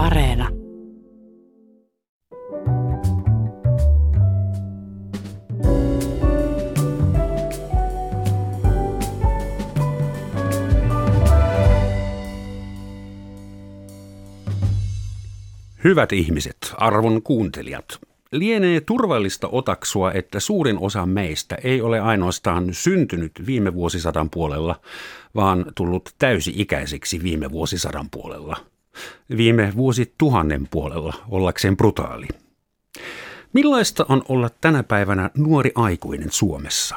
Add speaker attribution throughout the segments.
Speaker 1: Areena.
Speaker 2: Hyvät ihmiset, arvon kuuntelijat, lienee turvallista otaksua, että suurin osa meistä ei ole ainoastaan syntynyt viime vuosisadan puolella, vaan tullut täysi-ikäiseksi viime vuosisadan puolella. Viime vuosituhannen puolella, ollakseen brutaali. Millaista on olla tänä päivänä nuori aikuinen Suomessa?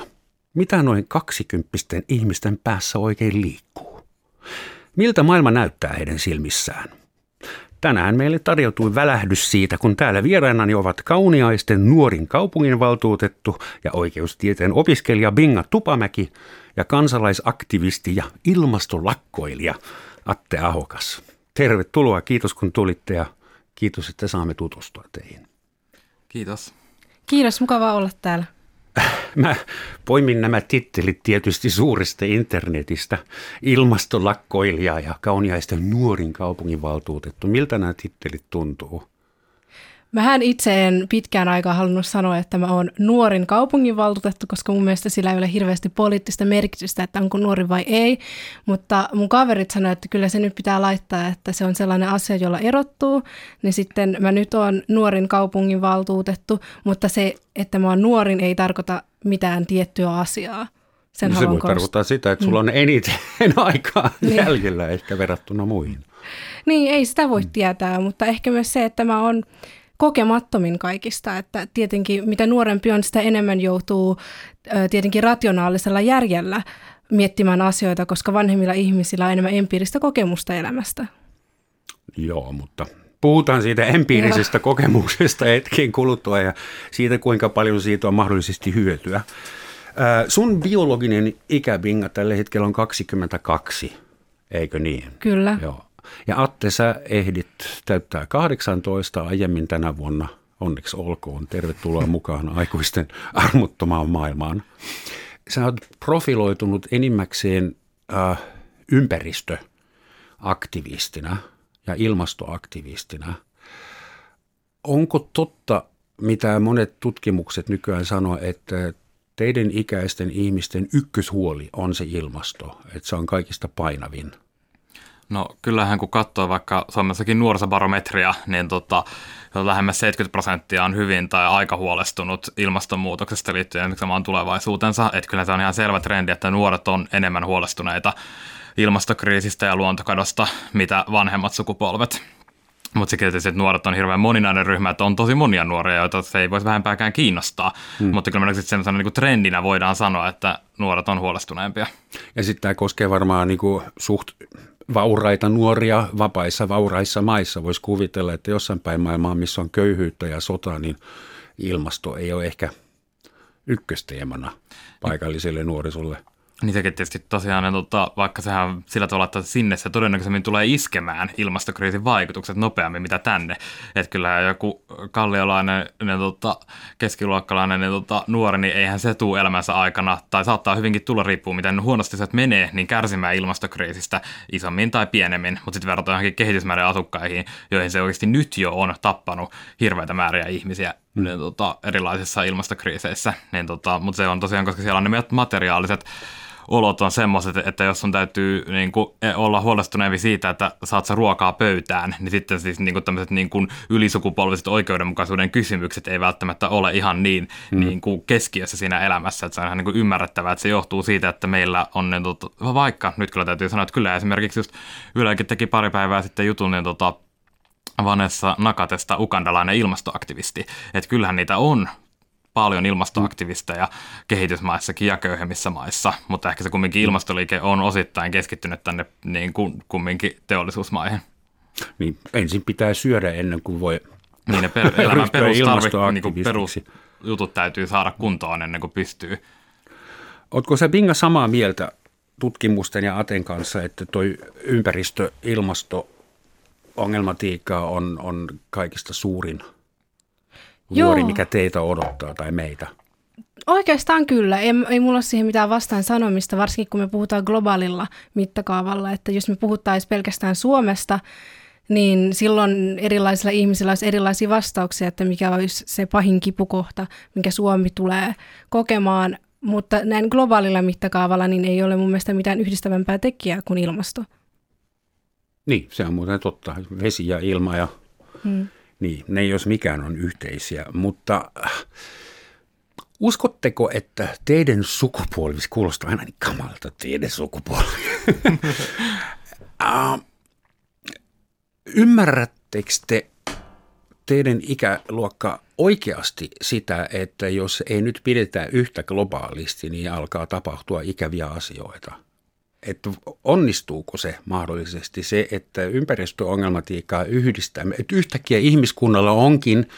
Speaker 2: Mitä noin kaksikymppisten ihmisten päässä oikein liikkuu? Miltä maailma näyttää heidän silmissään? Tänään meille tarjoutui välähdys siitä, kun täällä vierainani ovat kauniaisten nuorin kaupunginvaltuutettu ja oikeustieteen opiskelija Binga Tupamäki ja kansalaisaktivisti ja ilmastolakkoilija Atte Ahokas. Tervetuloa, kiitos kun tulitte ja kiitos, että saamme tutustua teihin.
Speaker 3: Kiitos.
Speaker 4: Kiitos, mukava olla täällä.
Speaker 2: Mä poimin nämä tittelit tietysti suuresta internetistä. Ilmastolakkoilija ja kauniaisten nuorin kaupunginvaltuutettu. Miltä nämä tittelit tuntuu?
Speaker 4: Mähän itse en pitkään aikaa halunnut sanoa, että mä oon nuorin kaupunginvaltuutettu, koska mun mielestä sillä ei ole hirveästi poliittista merkitystä, että onko nuori vai ei. Mutta mun kaverit sanoivat, että kyllä se nyt pitää laittaa, että se on sellainen asia, jolla erottuu. Niin sitten mä nyt oon nuorin kaupunginvaltuutettu, mutta se, että mä oon nuorin, ei tarkoita mitään tiettyä asiaa.
Speaker 2: Sen no se voi tarkoittaa sitä, että sulla on mm. eniten aikaa niin. jäljellä ehkä verrattuna muihin.
Speaker 4: Niin, ei sitä voi tietää, mutta ehkä myös se, että mä oon kokemattomin kaikista, että tietenkin mitä nuorempi on, sitä enemmän joutuu tietenkin rationaalisella järjellä miettimään asioita, koska vanhemmilla ihmisillä on enemmän empiiristä kokemusta elämästä.
Speaker 2: Joo, mutta puhutaan siitä empiirisestä kokemuksesta hetken kuluttua ja siitä, kuinka paljon siitä on mahdollisesti hyötyä. Sun biologinen ikä, Binga, tällä hetkellä on 22, eikö niin?
Speaker 4: Kyllä.
Speaker 2: Joo. Ja Atte, sä ehdit täyttää 18 aiemmin tänä vuonna. Onneksi olkoon. Tervetuloa mukaan aikuisten armuttomaan maailmaan. Sä oot profiloitunut enimmäkseen äh, ympäristöaktivistina ja ilmastoaktivistina. Onko totta, mitä monet tutkimukset nykyään sanoo, että teidän ikäisten ihmisten ykköshuoli on se ilmasto, että se on kaikista painavin –
Speaker 3: No kyllähän kun katsoo vaikka Suomessakin nuorisobarometria, niin tota, lähemmäs 70 prosenttia on hyvin tai aika huolestunut ilmastonmuutoksesta liittyen esimerkiksi omaan tulevaisuutensa. Että kyllä se on ihan selvä trendi, että nuoret on enemmän huolestuneita ilmastokriisistä ja luontokadosta, mitä vanhemmat sukupolvet. Mutta sekin tietysti, että nuoret on hirveän moninainen ryhmä, että on tosi monia nuoria, joita se ei voisi vähempääkään kiinnostaa. Hmm. Mutta kyllä sellaisena niin trendinä voidaan sanoa, että nuoret on huolestuneempia.
Speaker 2: Ja sitten tämä koskee varmaan niin kuin suht vauraita nuoria vapaissa vauraissa maissa. Voisi kuvitella, että jossain päin maailmaa, missä on köyhyyttä ja sota, niin ilmasto ei ole ehkä ykkösteemana paikalliselle nuorisolle.
Speaker 3: Niin sekin tietysti tosiaan, että tota, vaikka sehän sillä tavalla, että sinne se todennäköisemmin tulee iskemään ilmastokriisin vaikutukset nopeammin mitä tänne. Että kyllä joku kalliolainen, ne, tota, keskiluokkalainen ne, tota, nuori, niin eihän se tule elämänsä aikana, tai saattaa hyvinkin tulla riippuu miten huonosti se menee, niin kärsimään ilmastokriisistä isommin tai pienemmin. Mutta sitten verrattuna johonkin kehitysmäärän asukkaihin, joihin se oikeasti nyt jo on tappanut hirveitä määriä ihmisiä mm. niin, tota, erilaisissa ilmastokriiseissä. Niin, tota, mutta se on tosiaan, koska siellä on ne materiaaliset olot on semmoiset, että jos sun täytyy niin kuin, e, olla huolestuneempi siitä, että saat sä ruokaa pöytään, niin sitten siis niin kuin tämmöiset niin kuin ylisukupolviset oikeudenmukaisuuden kysymykset ei välttämättä ole ihan niin, mm. niin kuin keskiössä siinä elämässä, että se on ihan niin kuin ymmärrettävää, että se johtuu siitä, että meillä on niin, tota, vaikka, nyt kyllä täytyy sanoa, että kyllä esimerkiksi just Ylekin teki pari päivää sitten jutun, niin tota, Vanessa Nakatesta, ukandalainen ilmastoaktivisti. Että kyllähän niitä on paljon ilmastoaktivisteja kehitysmaissakin ja köyhemmissä maissa, mutta ehkä se kumminkin mm. ilmastoliike on osittain keskittynyt tänne niin kuin kumminkin teollisuusmaihin.
Speaker 2: Niin, ensin pitää syödä ennen kuin voi
Speaker 3: niin ne per, elämän perustarvit, niin perusjutut täytyy saada kuntoon ennen kuin pystyy.
Speaker 2: Oletko sä Binga samaa mieltä tutkimusten ja Aten kanssa, että toi ympäristö, ilmasto, ongelmatiikka on, on kaikista suurin vuori, Joo. mikä teitä odottaa tai meitä?
Speaker 4: Oikeastaan kyllä. Ei, ei mulla ole siihen mitään vastaan sanomista, varsinkin kun me puhutaan globaalilla mittakaavalla. Että jos me puhuttaisiin pelkästään Suomesta, niin silloin erilaisilla ihmisillä olisi erilaisia vastauksia, että mikä olisi se pahin kipukohta, mikä Suomi tulee kokemaan. Mutta näin globaalilla mittakaavalla niin ei ole mun mielestä mitään yhdistävämpää tekijää kuin ilmasto.
Speaker 2: Niin, se on muuten totta. Vesi ja ilma ja hmm. Niin, ne jos mikään on yhteisiä. Mutta äh, uskotteko, että teidän sukupuoli, kuulostaa aina niin kamalta, teidän sukupuoli. uh, ymmärrättekö te teidän ikäluokka oikeasti sitä, että jos ei nyt pidetä yhtä globaalisti, niin alkaa tapahtua ikäviä asioita? Että onnistuuko se mahdollisesti se, että ympäristöongelmatiikkaa yhdistää, että yhtäkkiä ihmiskunnalla onkin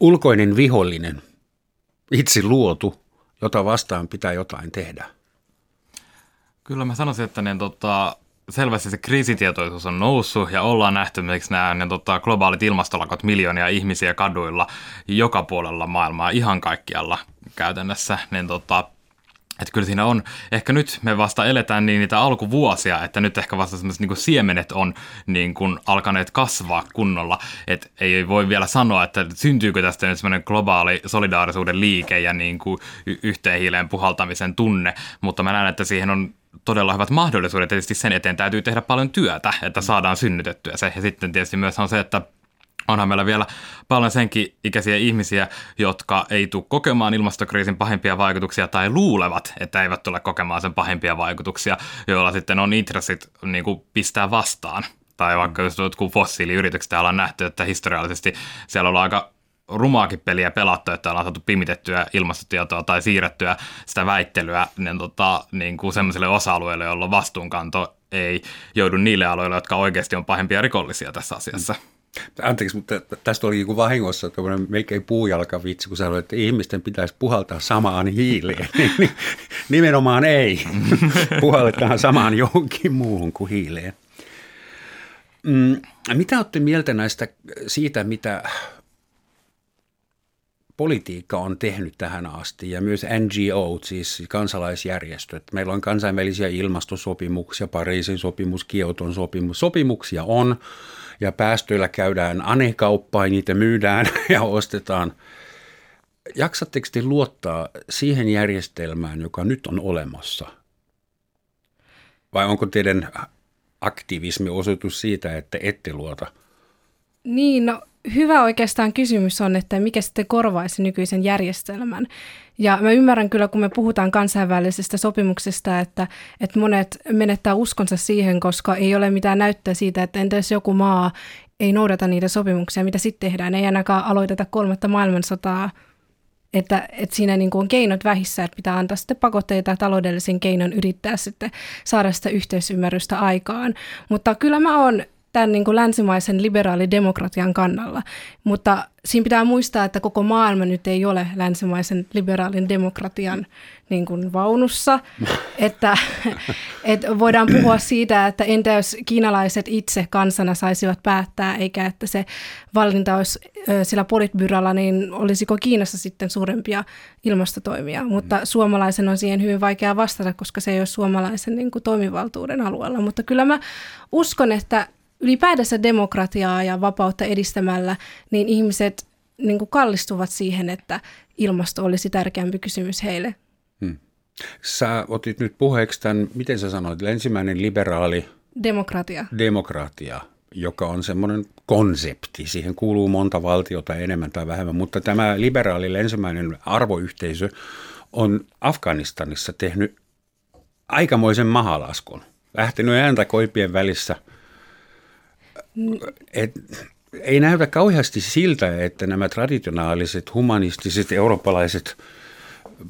Speaker 2: ulkoinen vihollinen, itse luotu, jota vastaan pitää jotain tehdä?
Speaker 3: Kyllä mä sanoisin, että ne, tota, selvästi se kriisitietoisuus on noussut ja ollaan nähty miksi nämä ne, tota, globaalit ilmastolakot miljoonia ihmisiä kaduilla joka puolella maailmaa, ihan kaikkialla käytännössä. Niin, tota, että kyllä siinä on, ehkä nyt me vasta eletään niin niitä alkuvuosia, että nyt ehkä vasta sellaiset niin siemenet on niin kuin alkaneet kasvaa kunnolla. Että ei voi vielä sanoa, että syntyykö tästä nyt semmoinen globaali solidaarisuuden liike ja niin kuin yhteen hiileen puhaltamisen tunne, mutta mä näen, että siihen on todella hyvät mahdollisuudet. Tietysti sen eteen täytyy tehdä paljon työtä, että saadaan synnytettyä se. Ja sitten tietysti myös on se, että onhan meillä vielä paljon senkin ikäisiä ihmisiä, jotka ei tule kokemaan ilmastokriisin pahimpia vaikutuksia tai luulevat, että eivät tule kokemaan sen pahimpia vaikutuksia, joilla sitten on intressit niin kuin pistää vastaan. Tai vaikka jos jotkut fossiiliyritykset täällä on nähty, että historiallisesti siellä on aika rumaakin peliä pelattu, että ollaan saatu pimitettyä ilmastotietoa tai siirrettyä sitä väittelyä niin, tota, niin kuin sellaisille osa-alueille, jolloin vastuunkanto ei joudu niille aloille, jotka oikeasti on pahimpia rikollisia tässä asiassa.
Speaker 2: Anteeksi, mutta tästä oli joku vahingossa tuommoinen melkein puujalkavitsi, kun sanoit, että ihmisten pitäisi puhaltaa samaan hiileen. Nimenomaan ei. Puhalletaan samaan johonkin muuhun kuin hiileen. Mm, mitä olette mieltä näistä siitä, mitä politiikka on tehnyt tähän asti ja myös NGO, siis kansalaisjärjestöt. Meillä on kansainvälisiä ilmastosopimuksia, Pariisin sopimus, Kioton sopimus. Sopimuksia on ja päästöillä käydään anekauppaa, niitä myydään ja ostetaan. Jaksatteko te luottaa siihen järjestelmään, joka nyt on olemassa? Vai onko teidän aktivismi osoitus siitä, että ette luota?
Speaker 4: Niin, no hyvä oikeastaan kysymys on, että mikä sitten korvaisi nykyisen järjestelmän. Ja mä ymmärrän kyllä, kun me puhutaan kansainvälisestä sopimuksesta, että, että monet menettää uskonsa siihen, koska ei ole mitään näyttöä siitä, että entä jos joku maa ei noudata niitä sopimuksia, mitä sitten tehdään. Ei ainakaan aloiteta kolmatta maailmansotaa, että, että siinä niin kuin on keinot vähissä, että pitää antaa sitten pakotteita taloudellisen keinon yrittää sitten saada sitä yhteisymmärrystä aikaan. Mutta kyllä mä oon tämän niin kuin länsimaisen liberaalidemokratian kannalla. Mutta siinä pitää muistaa, että koko maailma nyt ei ole länsimaisen liberaalin demokratian niin kuin vaunussa. että, että voidaan puhua siitä, että entä jos kiinalaiset itse kansana saisivat päättää, eikä että se valinta olisi sillä politbyralla, niin olisiko Kiinassa sitten suurempia ilmastotoimia. Mutta suomalaisen on siihen hyvin vaikea vastata, koska se ei ole suomalaisen niin kuin, toimivaltuuden alueella. Mutta kyllä mä uskon, että ylipäätänsä demokratiaa ja vapautta edistämällä, niin ihmiset niin kuin kallistuvat siihen, että ilmasto olisi tärkeämpi kysymys heille. Hmm.
Speaker 2: Sä otit nyt puheeksi tämän, miten sä sanoit, ensimmäinen liberaali...
Speaker 4: Demokratia.
Speaker 2: Demokratia, joka on semmoinen konsepti. Siihen kuuluu monta valtiota enemmän tai vähemmän, mutta tämä liberaali ensimmäinen arvoyhteisö on Afganistanissa tehnyt aikamoisen mahalaskun. Lähtenyt ääntä koipien välissä – et, ei näytä kauheasti siltä, että nämä traditionaaliset, humanistiset, eurooppalaiset,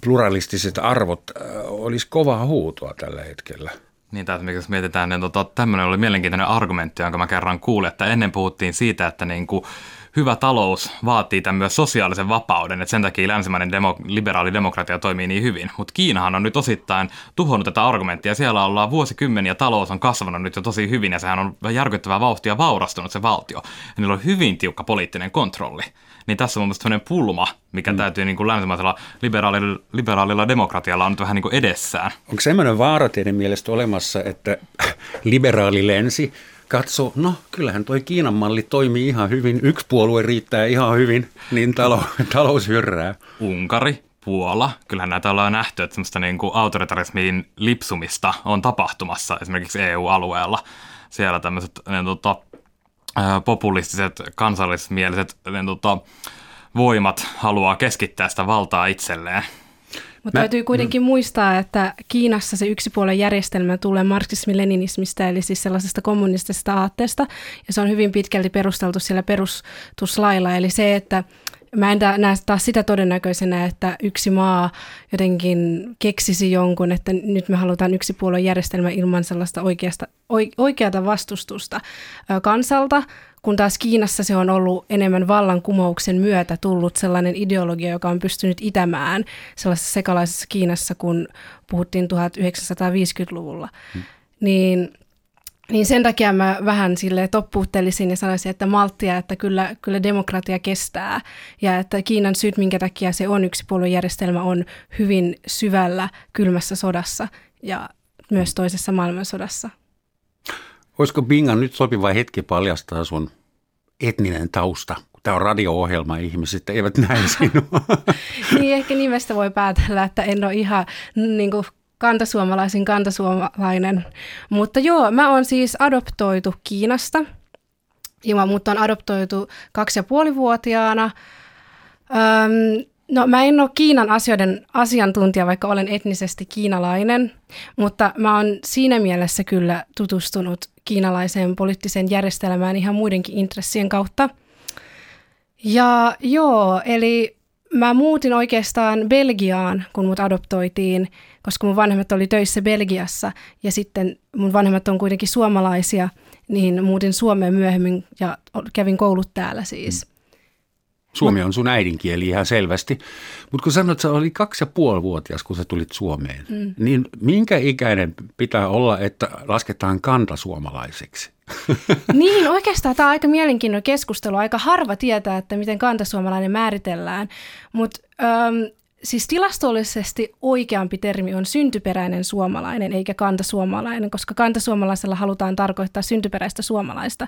Speaker 2: pluralistiset arvot äh, olisi kovaa huutoa tällä hetkellä.
Speaker 3: Niin, että jos mietitään, niin tota, tämmöinen oli mielenkiintoinen argumentti, jonka mä kerran kuulin, että ennen puhuttiin siitä, että niin kuin hyvä talous vaatii tämän myös sosiaalisen vapauden, että sen takia länsimainen demo, liberaali demokratia toimii niin hyvin. Mutta Kiinahan on nyt osittain tuhonnut tätä argumenttia. Siellä ollaan vuosikymmeniä, talous on kasvanut nyt jo tosi hyvin ja sehän on järkyttävää vauhtia vaurastunut se valtio. Ja niillä on hyvin tiukka poliittinen kontrolli. Niin tässä on mun mielestä pulma, mikä mm. täytyy niin kuin länsimaisella liberaalilla, liberaalilla demokratialla on nyt vähän niin kuin edessään.
Speaker 2: Onko semmoinen vaara teidän mielestä olemassa, että liberaali lensi katsoo, no kyllähän toi Kiinan malli toimii ihan hyvin, yksi puolue riittää ihan hyvin, niin talous, talous hyrrää.
Speaker 3: Unkari, Puola, kyllähän näitä ollaan nähty, että semmoista niin kuin autoritarismiin lipsumista on tapahtumassa esimerkiksi EU-alueella. Siellä tämmöiset ne, tota, populistiset, kansallismieliset ne, tota, voimat haluaa keskittää sitä valtaa itselleen.
Speaker 4: Mutta täytyy kuitenkin mm. muistaa, että Kiinassa se yksipuolen järjestelmä tulee marksismi-leninismistä, eli siis sellaisesta kommunistisesta aatteesta, ja se on hyvin pitkälti perusteltu siellä perustuslailla, eli se, että Mä en näe taas sitä todennäköisenä, että yksi maa jotenkin keksisi jonkun, että nyt me halutaan yksi järjestelmä ilman sellaista oikeasta, oikeata vastustusta kansalta, kun taas Kiinassa se on ollut enemmän vallankumouksen myötä tullut sellainen ideologia, joka on pystynyt itämään sellaisessa sekalaisessa Kiinassa, kun puhuttiin 1950-luvulla. Hmm. Niin niin sen takia mä vähän sille toppuuttelisin ja sanoisin, että malttia, että kyllä, kyllä demokratia kestää. Ja että Kiinan syyt, minkä takia se on yksipuoluejärjestelmä, on hyvin syvällä kylmässä sodassa ja myös toisessa maailmansodassa.
Speaker 2: Olisiko Binga nyt sopiva hetki paljastaa sun etninen tausta? Tämä on radio-ohjelma, ihmiset eivät näe sinua.
Speaker 4: niin, ehkä nimestä voi päätellä, että en ole ihan niin kuin kantasuomalaisin kantasuomalainen. Mutta joo, mä oon siis adoptoitu Kiinasta. Ja mutta on adoptoitu kaksi ja puolivuotiaana. Öm, no mä en ole Kiinan asioiden asiantuntija, vaikka olen etnisesti kiinalainen, mutta mä oon siinä mielessä kyllä tutustunut kiinalaiseen poliittiseen järjestelmään ihan muidenkin intressien kautta. Ja joo, eli mä muutin oikeastaan Belgiaan, kun mut adoptoitiin, koska mun vanhemmat oli töissä Belgiassa ja sitten mun vanhemmat on kuitenkin suomalaisia, niin muutin Suomeen myöhemmin ja kävin koulut täällä siis. Mm.
Speaker 2: Suomi on sun äidinkieli ihan selvästi. Mutta kun sanoit, että sä oli kaksi ja puoli vuotias, kun sä tulit Suomeen, mm. niin minkä ikäinen pitää olla, että lasketaan kantasuomalaiseksi?
Speaker 4: niin, oikeastaan tämä on aika mielenkiintoinen keskustelu. Aika harva tietää, että miten kantasuomalainen määritellään. Mutta siis tilastollisesti oikeampi termi on syntyperäinen suomalainen eikä kantasuomalainen, koska kantasuomalaisella halutaan tarkoittaa syntyperäistä suomalaista.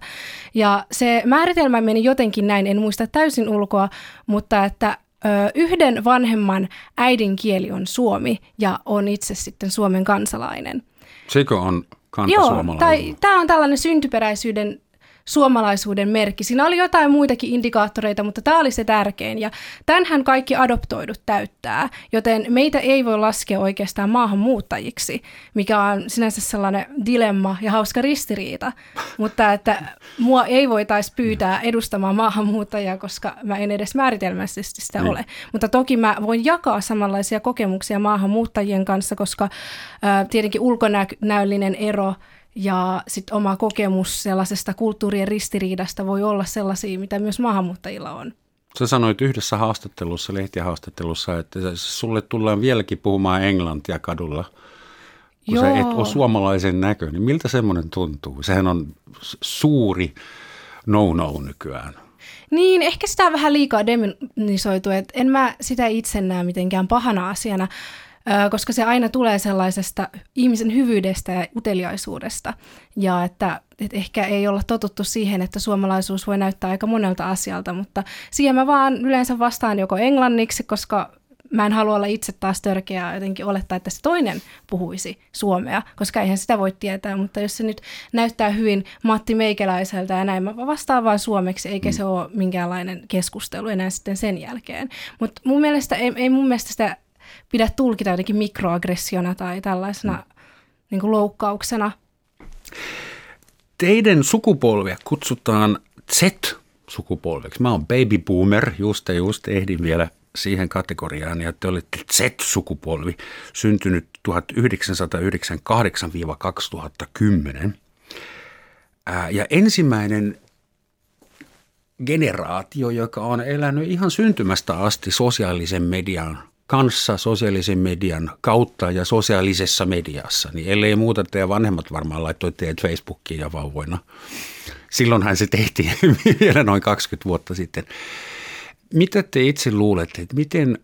Speaker 4: Ja se määritelmä meni jotenkin näin, en muista täysin ulkoa, mutta että ö, yhden vanhemman äidinkieli on suomi ja on itse sitten Suomen kansalainen.
Speaker 2: Sekö on kantasuomalainen?
Speaker 4: Joo, tämä on tällainen syntyperäisyyden suomalaisuuden merkki. Siinä oli jotain muitakin indikaattoreita, mutta tämä oli se tärkein. Ja tämänhän kaikki adoptoidut täyttää, joten meitä ei voi laskea oikeastaan maahanmuuttajiksi, mikä on sinänsä sellainen dilemma ja hauska ristiriita. mutta että mua ei voitaisi pyytää edustamaan maahanmuuttajaa, koska mä en edes määritelmällisesti sitä niin. ole. Mutta toki mä voin jakaa samanlaisia kokemuksia maahanmuuttajien kanssa, koska ää, tietenkin ulkonäöllinen ero – ja sitten oma kokemus sellaisesta kulttuurien ristiriidasta voi olla sellaisia, mitä myös maahanmuuttajilla on.
Speaker 2: Sä sanoit yhdessä haastattelussa, lehtihaastattelussa, että sulle tullaan vieläkin puhumaan englantia kadulla, kun Joo. sä et ole suomalaisen näköinen. Miltä semmoinen tuntuu? Sehän on suuri no-no nykyään.
Speaker 4: Niin, ehkä sitä on vähän liikaa demonisoitu, että en mä sitä itse näe mitenkään pahana asiana koska se aina tulee sellaisesta ihmisen hyvyydestä ja uteliaisuudesta. Ja että, että ehkä ei olla totuttu siihen, että suomalaisuus voi näyttää aika monelta asialta, mutta siihen mä vaan yleensä vastaan joko englanniksi, koska mä en halua olla itse taas törkeää jotenkin olettaa, että se toinen puhuisi suomea, koska eihän sitä voi tietää, mutta jos se nyt näyttää hyvin Matti Meikäläiseltä ja näin, mä vastaan vaan suomeksi, eikä mm. se ole minkäänlainen keskustelu enää sitten sen jälkeen. Mutta mun mielestä, ei, ei mun mielestä sitä pidä tulkita jotenkin mikroaggressiona tai tällaisena mm. niin kuin loukkauksena.
Speaker 2: Teidän sukupolvia kutsutaan Z-sukupolveksi. Mä oon baby boomer, just ja just ehdin vielä siihen kategoriaan, ja te olette Z-sukupolvi, syntynyt 1998-2010. Ja ensimmäinen generaatio, joka on elänyt ihan syntymästä asti sosiaalisen median kanssa sosiaalisen median kautta ja sosiaalisessa mediassa, niin ellei muuta teidän vanhemmat varmaan laittoi teidät Facebookiin ja vauvoina. Silloinhan se tehtiin vielä noin 20 vuotta sitten. Mitä te itse luulette, että miten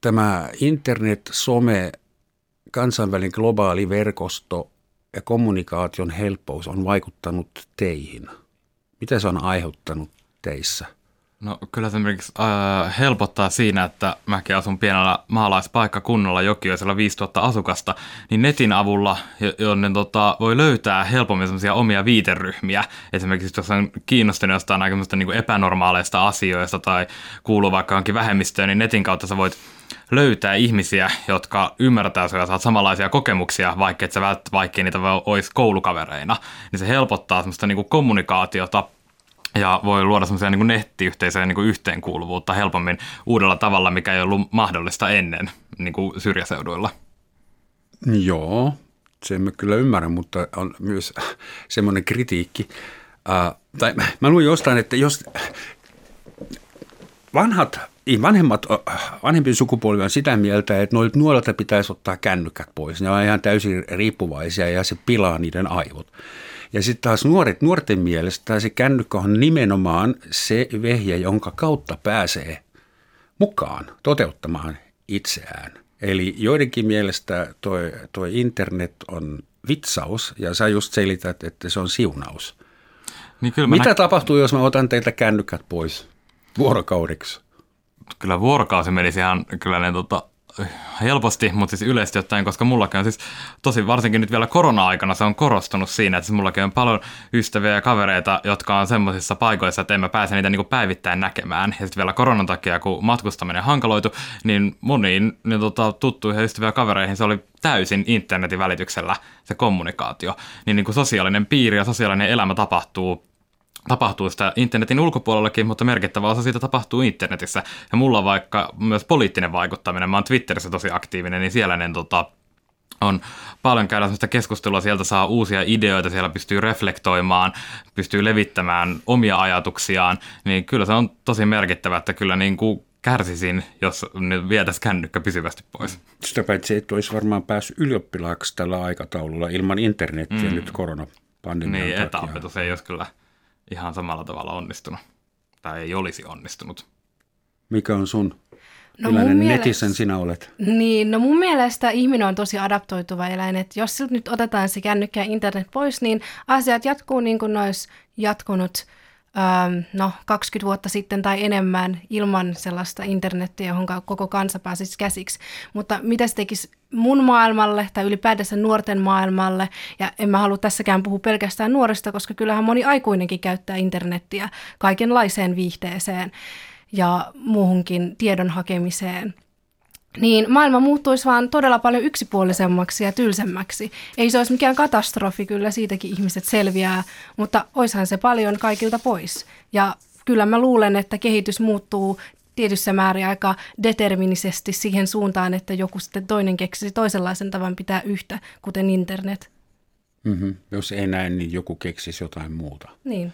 Speaker 2: tämä internet, some, kansainvälinen globaali verkosto ja kommunikaation helppous on vaikuttanut teihin? Mitä se on aiheuttanut teissä?
Speaker 3: No kyllä se esimerkiksi äh, helpottaa siinä, että mäkin asun pienellä maalaispaikkakunnalla Jokioisella 5000 asukasta, niin netin avulla, jonne tota, voi löytää helpommin semmoisia omia viiteryhmiä. Esimerkiksi jos on kiinnostunut jostain aika niin epänormaaleista asioista tai kuuluu vaikka johonkin vähemmistöön, niin netin kautta sä voit löytää ihmisiä, jotka ymmärtää sinua ja saat samanlaisia kokemuksia, vaikka et sä välttämättä vaikka niitä olisi koulukavereina, niin se helpottaa semmoista niin kuin kommunikaatiota ja voi luoda semmoisia niin nettiyhteisöjä niin yhteenkuuluvuutta helpommin uudella tavalla, mikä ei ollut mahdollista ennen niin kuin syrjäseuduilla.
Speaker 2: Joo, sen mä kyllä ymmärrän, mutta on myös semmoinen kritiikki. Uh, tai mä luin jostain, että jos vanhat, vanhemmat, vanhempi sukupolvi on sitä mieltä, että noilta nuorilta pitäisi ottaa kännykät pois. Ne on ihan täysin riippuvaisia ja se pilaa niiden aivot. Ja sitten taas nuoret, nuorten mielestä se kännykkä on nimenomaan se vehje, jonka kautta pääsee mukaan toteuttamaan itseään. Eli joidenkin mielestä toi, toi internet on vitsaus ja sä just selität, että se on siunaus. Niin kyllä Mitä nä- tapahtuu, jos mä otan teiltä kännykät pois vuorokaudeksi?
Speaker 3: Kyllä vuorokausi menisi ihan kyllä ne tota, helposti, mutta siis yleisesti ottaen, koska mullakin on siis tosi, varsinkin nyt vielä korona-aikana se on korostunut siinä, että siis mullakin on paljon ystäviä ja kavereita, jotka on semmoisissa paikoissa, että en mä pääse niitä niin päivittäin näkemään. Ja sitten vielä koronan takia, kun matkustaminen hankaloitu, niin moniin niin tota, tuttuihin ja ystäviä kavereihin se oli täysin internetin välityksellä se kommunikaatio. Niin, niin kuin sosiaalinen piiri ja sosiaalinen elämä tapahtuu tapahtuu sitä internetin ulkopuolellakin, mutta merkittävä osa siitä tapahtuu internetissä. Ja mulla on vaikka myös poliittinen vaikuttaminen, mä oon Twitterissä tosi aktiivinen, niin siellä ne tota, on paljon käydä sellaista keskustelua, sieltä saa uusia ideoita, siellä pystyy reflektoimaan, pystyy levittämään omia ajatuksiaan, niin kyllä se on tosi merkittävä, että kyllä niin kuin kärsisin, jos nyt vietäisiin kännykkä pysyvästi pois.
Speaker 2: Sitä paitsi et olisi varmaan päässyt ylioppilaaksi tällä aikataululla ilman internetiä mm. nyt koronapandemian
Speaker 3: Niin, etäopetus ei olisi kyllä ihan samalla tavalla onnistunut. Tai ei olisi onnistunut.
Speaker 2: Mikä on sun No Millainen mielestä, netisen sinä olet?
Speaker 4: Niin, no mun mielestä ihminen on tosi adaptoituva eläin, että jos nyt otetaan se kännykkä ja internet pois, niin asiat jatkuu niin kuin ne olisi jatkunut ähm, no, 20 vuotta sitten tai enemmän ilman sellaista internettiä, johon koko kansa pääsisi käsiksi. Mutta mitä se tekisi mun maailmalle tai ylipäätänsä nuorten maailmalle, ja en mä halua tässäkään puhua pelkästään nuorista, koska kyllähän moni aikuinenkin käyttää internettiä kaikenlaiseen viihteeseen ja muuhunkin tiedon hakemiseen niin maailma muuttuisi vaan todella paljon yksipuolisemmaksi ja tylsemmäksi. Ei se olisi mikään katastrofi, kyllä siitäkin ihmiset selviää, mutta oishan se paljon kaikilta pois. Ja kyllä mä luulen, että kehitys muuttuu tietyssä määrin aika determinisesti siihen suuntaan, että joku sitten toinen keksisi toisenlaisen tavan pitää yhtä, kuten internet.
Speaker 2: Mm-hmm. Jos ei näin, niin joku keksisi jotain muuta.
Speaker 4: Niin.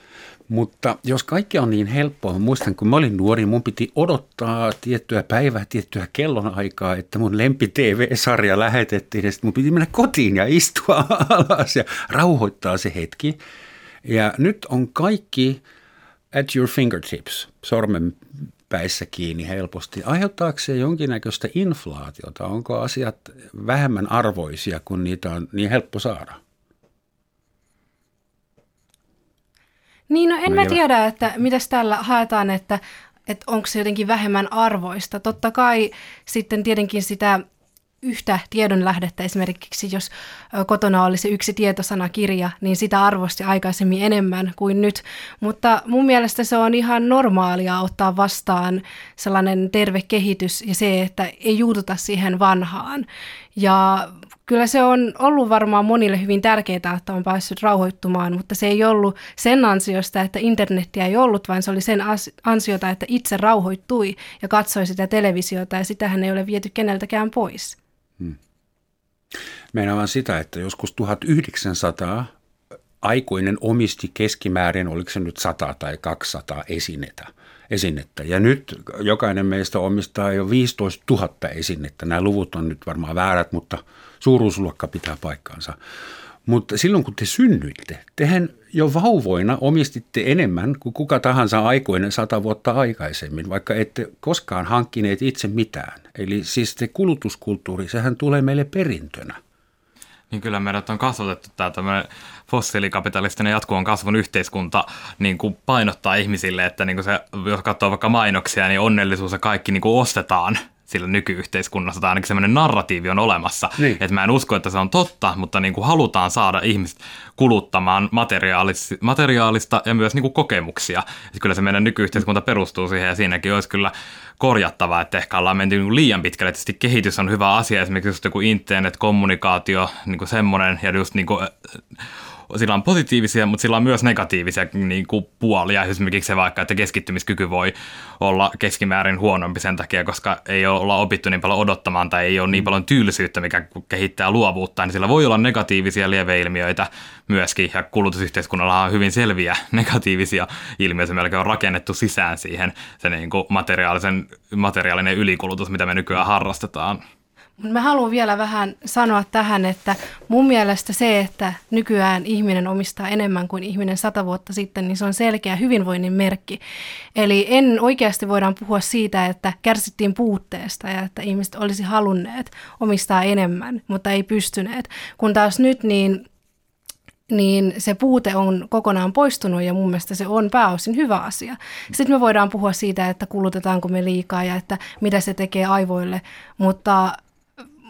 Speaker 2: Mutta jos kaikki on niin helppoa, muistan kun mä olin nuori, mun piti odottaa tiettyä päivää, tiettyä kellonaikaa, että mun lempi TV-sarja lähetettiin ja sitten mun piti mennä kotiin ja istua alas ja rauhoittaa se hetki. Ja nyt on kaikki at your fingertips, sormen päissä kiinni helposti. Aiheuttaako se jonkinnäköistä inflaatiota? Onko asiat vähemmän arvoisia, kun niitä on niin helppo saada?
Speaker 4: Niin, no en mä tiedä, että mitäs tällä haetaan, että, että onko se jotenkin vähemmän arvoista. Totta kai sitten tietenkin sitä yhtä tiedonlähdettä esimerkiksi, jos kotona olisi yksi tietosanakirja, niin sitä arvosti aikaisemmin enemmän kuin nyt. Mutta mun mielestä se on ihan normaalia ottaa vastaan sellainen terve kehitys ja se, että ei juututa siihen vanhaan. Ja kyllä se on ollut varmaan monille hyvin tärkeää, että on päässyt rauhoittumaan, mutta se ei ollut sen ansiosta, että internettiä ei ollut, vaan se oli sen ansiota, että itse rauhoittui ja katsoi sitä televisiota ja sitähän ei ole viety keneltäkään pois. Hmm.
Speaker 2: On sitä, että joskus 1900 aikuinen omisti keskimäärin, oliko se nyt 100 tai 200 esinetä. esinettä. Ja nyt jokainen meistä omistaa jo 15 000 esinettä. Nämä luvut on nyt varmaan väärät, mutta suuruusluokka pitää paikkaansa. Mutta silloin kun te synnyitte, tehän jo vauvoina omistitte enemmän kuin kuka tahansa aikuinen sata vuotta aikaisemmin, vaikka ette koskaan hankkineet itse mitään. Eli siis te kulutuskulttuuri, sehän tulee meille perintönä.
Speaker 3: Niin kyllä meidät on kasvatettu tämä tämmöinen fossiilikapitalistinen jatkuvan kasvun yhteiskunta niin kuin painottaa ihmisille, että niin kuin se, jos katsoo vaikka mainoksia, niin onnellisuus ja kaikki niin kuin ostetaan sillä nykyyhteiskunnassa, tai ainakin semmoinen narratiivi on olemassa. Niin. Että mä en usko, että se on totta, mutta niin kuin halutaan saada ihmiset kuluttamaan materiaalis- materiaalista ja myös niin kuin kokemuksia. Että kyllä se meidän nykyyhteiskunta perustuu siihen, ja siinäkin olisi kyllä korjattavaa, että ehkä ollaan menty niin liian pitkälle. Tietysti kehitys on hyvä asia, esimerkiksi just joku internet, kommunikaatio, niin kuin semmoinen, ja just niin kuin sillä on positiivisia, mutta sillä on myös negatiivisia niin kuin puolia. Esimerkiksi se vaikka, että keskittymiskyky voi olla keskimäärin huonompi sen takia, koska ei olla opittu niin paljon odottamaan tai ei ole niin paljon tylsyyttä, mikä kehittää luovuutta, niin sillä voi olla negatiivisia lieveilmiöitä myöskin, ja kulutusyhteiskunnalla on hyvin selviä negatiivisia ilmiöitä, melkein on rakennettu sisään siihen se niin kuin materiaalisen, materiaalinen ylikulutus, mitä me nykyään harrastetaan.
Speaker 4: Mä haluan vielä vähän sanoa tähän, että mun mielestä se, että nykyään ihminen omistaa enemmän kuin ihminen sata vuotta sitten, niin se on selkeä hyvinvoinnin merkki. Eli en oikeasti voidaan puhua siitä, että kärsittiin puutteesta ja että ihmiset olisi halunneet omistaa enemmän, mutta ei pystyneet. Kun taas nyt niin niin se puute on kokonaan poistunut ja mun mielestä se on pääosin hyvä asia. Sitten me voidaan puhua siitä, että kulutetaanko me liikaa ja että mitä se tekee aivoille, mutta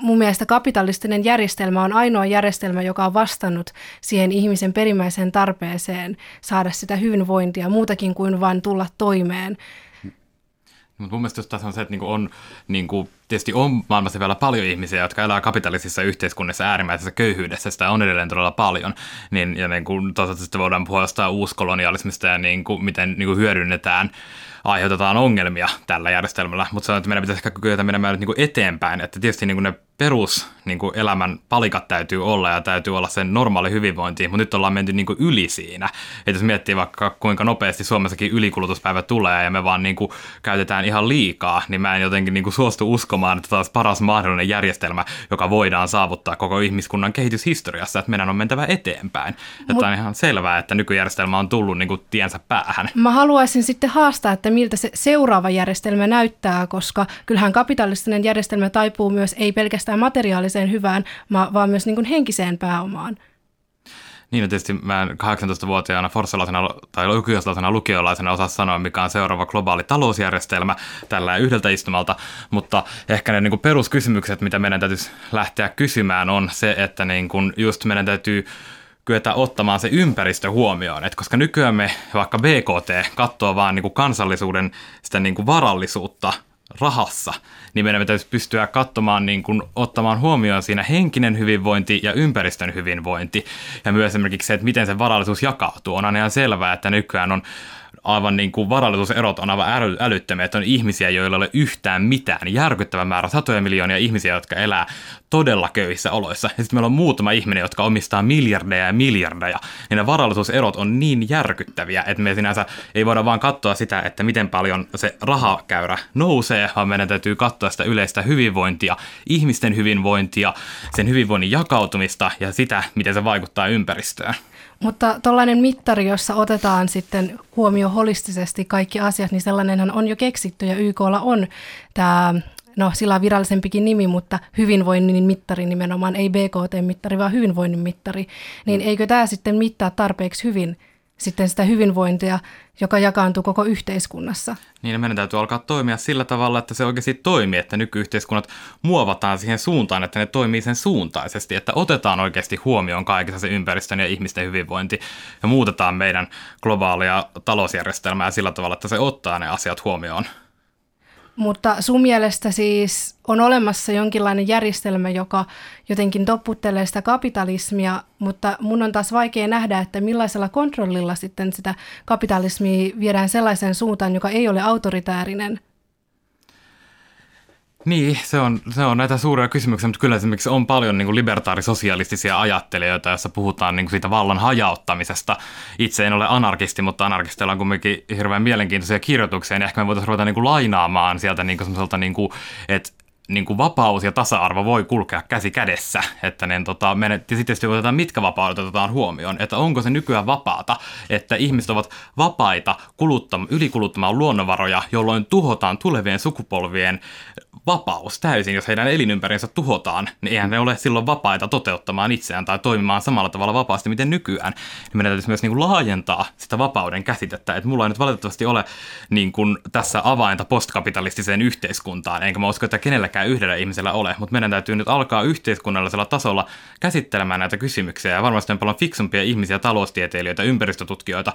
Speaker 4: mun mielestä kapitalistinen järjestelmä on ainoa järjestelmä, joka on vastannut siihen ihmisen perimmäiseen tarpeeseen saada sitä hyvinvointia muutakin kuin vain tulla toimeen.
Speaker 3: Mutta mun mielestä tässä on se, että niinku on, niinku, tietysti on maailmassa vielä paljon ihmisiä, jotka elää kapitalistisessa yhteiskunnassa äärimmäisessä köyhyydessä, sitä on edelleen todella paljon, niin, ja niinku, toisaalta sitten voidaan puhua jostain uuskolonialismista ja niinku, miten niinku, hyödynnetään aiheutetaan ongelmia tällä järjestelmällä, mutta se on, että meidän pitäisi ehkä kyetä menemään nyt niin eteenpäin, että tietysti niin kuin ne perus niin kuin elämän palikat täytyy olla ja täytyy olla sen normaali hyvinvointi, mutta nyt ollaan menty niin kuin yli siinä. Että jos miettii vaikka kuinka nopeasti Suomessakin ylikulutuspäivä tulee ja me vaan niin kuin käytetään ihan liikaa, niin mä en jotenkin niin kuin suostu uskomaan, että tämä olisi paras mahdollinen järjestelmä, joka voidaan saavuttaa koko ihmiskunnan kehityshistoriassa, että meidän on mentävä eteenpäin. Mut, että on ihan selvää, että nykyjärjestelmä on tullut niin kuin tiensä päähän.
Speaker 4: Mä haluaisin sitten haastaa, että miltä se seuraava järjestelmä näyttää, koska kyllähän kapitalistinen järjestelmä taipuu myös ei pelkästään pelkästään materiaaliseen hyvään, vaan myös niin kuin henkiseen pääomaan.
Speaker 3: Niin, no tietysti mä 18-vuotiaana forssalaisena tai lukiolaisena lukiolaisena osaa sanoa, mikä on seuraava globaali talousjärjestelmä tällä yhdeltä istumalta, mutta ehkä ne niin kuin peruskysymykset, mitä meidän täytyisi lähteä kysymään, on se, että niin kuin just meidän täytyy kyetä ottamaan se ympäristö huomioon. Et koska nykyään me vaikka BKT katsoo vaan niin kuin kansallisuuden sitä niin kuin varallisuutta rahassa, niin meidän pitäisi pystyä katsomaan, niin kuin, ottamaan huomioon siinä henkinen hyvinvointi ja ympäristön hyvinvointi. Ja myös esimerkiksi se, että miten se varallisuus jakautuu. On ihan selvää, että nykyään on aivan niin kuin varallisuuserot on aivan äly, älyttömiä, että on ihmisiä, joilla ei ole yhtään mitään. Järkyttävä määrä, satoja miljoonia ihmisiä, jotka elää todella köyhissä oloissa. Ja sitten meillä on muutama ihminen, jotka omistaa miljardeja ja miljardeja. Ja ne varallisuuserot on niin järkyttäviä, että me sinänsä ei voida vaan katsoa sitä, että miten paljon se rahakäyrä nousee, vaan meidän täytyy katsoa sitä yleistä hyvinvointia, ihmisten hyvinvointia, sen hyvinvoinnin jakautumista ja sitä, miten se vaikuttaa ympäristöön.
Speaker 4: Mutta tuollainen mittari, jossa otetaan sitten huomioon holistisesti kaikki asiat, niin sellainenhan on jo keksitty ja YKlla on tämä no sillä on virallisempikin nimi, mutta hyvinvoinnin mittari nimenomaan, ei BKT-mittari, vaan hyvinvoinnin mittari, niin mm. eikö tämä sitten mittaa tarpeeksi hyvin sitten sitä hyvinvointia, joka jakaantuu koko yhteiskunnassa.
Speaker 3: Niin, meidän täytyy alkaa toimia sillä tavalla, että se oikeasti toimii, että nykyyhteiskunnat muovataan siihen suuntaan, että ne toimii sen suuntaisesti, että otetaan oikeasti huomioon kaikessa se ympäristön ja ihmisten hyvinvointi ja muutetaan meidän globaalia talousjärjestelmää sillä tavalla, että se ottaa ne asiat huomioon.
Speaker 4: Mutta sun mielestä siis on olemassa jonkinlainen järjestelmä, joka jotenkin topputtelee sitä kapitalismia, mutta mun on taas vaikea nähdä, että millaisella kontrollilla sitten sitä kapitalismia viedään sellaiseen suuntaan, joka ei ole autoritäärinen –
Speaker 3: niin, se on, se on näitä suuria kysymyksiä, mutta kyllä esimerkiksi on paljon niin libertaarisosialistisia ajattelijoita, joissa puhutaan niin kuin siitä vallan hajauttamisesta. Itse en ole anarkisti, mutta anarkisteilla on kuitenkin hirveän mielenkiintoisia kirjoituksia, niin ehkä me voitaisiin ruveta niin kuin lainaamaan sieltä niin kuin niin kuin, että niin kuin vapaus ja tasa-arvo voi kulkea käsi kädessä. Että niin, tota, me, ja sitten tietysti otetaan, mitkä vapaudet otetaan huomioon. Että onko se nykyään vapaata, että ihmiset ovat vapaita kuluttam- ylikuluttamaan luonnonvaroja, jolloin tuhotaan tulevien sukupolvien vapaus täysin. Jos heidän elinympärinsä tuhotaan, niin eihän ne ole silloin vapaita toteuttamaan itseään tai toimimaan samalla tavalla vapaasti, miten nykyään. Niin meidän täytyisi myös niin kuin laajentaa sitä vapauden käsitettä. Että mulla ei nyt valitettavasti ole niin kuin tässä avainta postkapitalistiseen yhteiskuntaan, enkä mä usko, että kenelläkään yhdellä ihmisellä ole, mutta meidän täytyy nyt alkaa yhteiskunnallisella tasolla käsittelemään näitä kysymyksiä ja varmasti on paljon fiksumpia ihmisiä, taloustieteilijöitä, ympäristötutkijoita,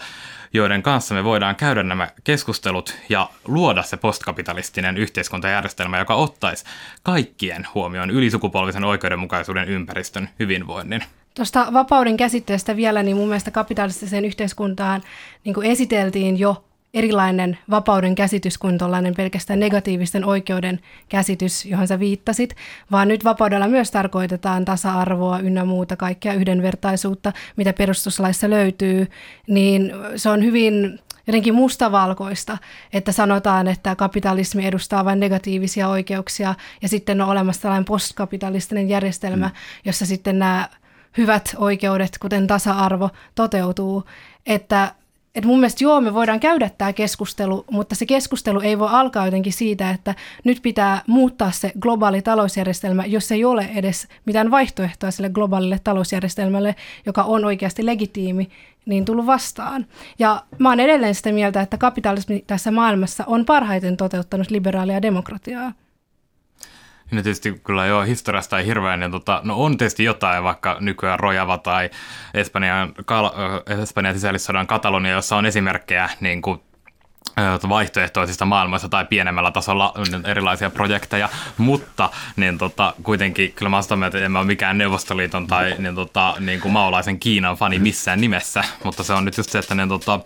Speaker 3: joiden kanssa me voidaan käydä nämä keskustelut ja luoda se postkapitalistinen yhteiskuntajärjestelmä, joka ottaisi kaikkien huomioon ylisukupolvisen oikeudenmukaisuuden ympäristön hyvinvoinnin.
Speaker 4: Tuosta vapauden käsitteestä vielä, niin mun mielestä kapitalistiseen yhteiskuntaan niin kuin esiteltiin jo erilainen vapauden käsitys kuin tuollainen pelkästään negatiivisten oikeuden käsitys, johon sä viittasit, vaan nyt vapaudella myös tarkoitetaan tasa-arvoa ynnä muuta, kaikkea yhdenvertaisuutta, mitä perustuslaissa löytyy, niin se on hyvin jotenkin mustavalkoista, että sanotaan, että kapitalismi edustaa vain negatiivisia oikeuksia ja sitten on olemassa tällainen postkapitalistinen järjestelmä, mm. jossa sitten nämä hyvät oikeudet, kuten tasa-arvo, toteutuu. Että että mun mielestä joo, me voidaan käydä tämä keskustelu, mutta se keskustelu ei voi alkaa jotenkin siitä, että nyt pitää muuttaa se globaali talousjärjestelmä, jos ei ole edes mitään vaihtoehtoa sille globaalille talousjärjestelmälle, joka on oikeasti legitiimi, niin tullut vastaan. Ja mä oon edelleen sitä mieltä, että kapitalismi tässä maailmassa on parhaiten toteuttanut liberaalia demokratiaa.
Speaker 3: No tietysti kyllä joo, historiasta ei hirveän, niin tota, no on tietysti jotain, vaikka nykyään Rojava tai Espanjan, Kal- Espanjan sisällissodan Katalonia, jossa on esimerkkejä niin kuin vaihtoehtoisista maailmoista tai pienemmällä tasolla erilaisia projekteja, mutta niin tota, kuitenkin kyllä mä sitä mieltä, että en ole mikään Neuvostoliiton tai niin tota, niin kuin maolaisen Kiinan fani missään nimessä, mutta se on nyt just se, että niin tota,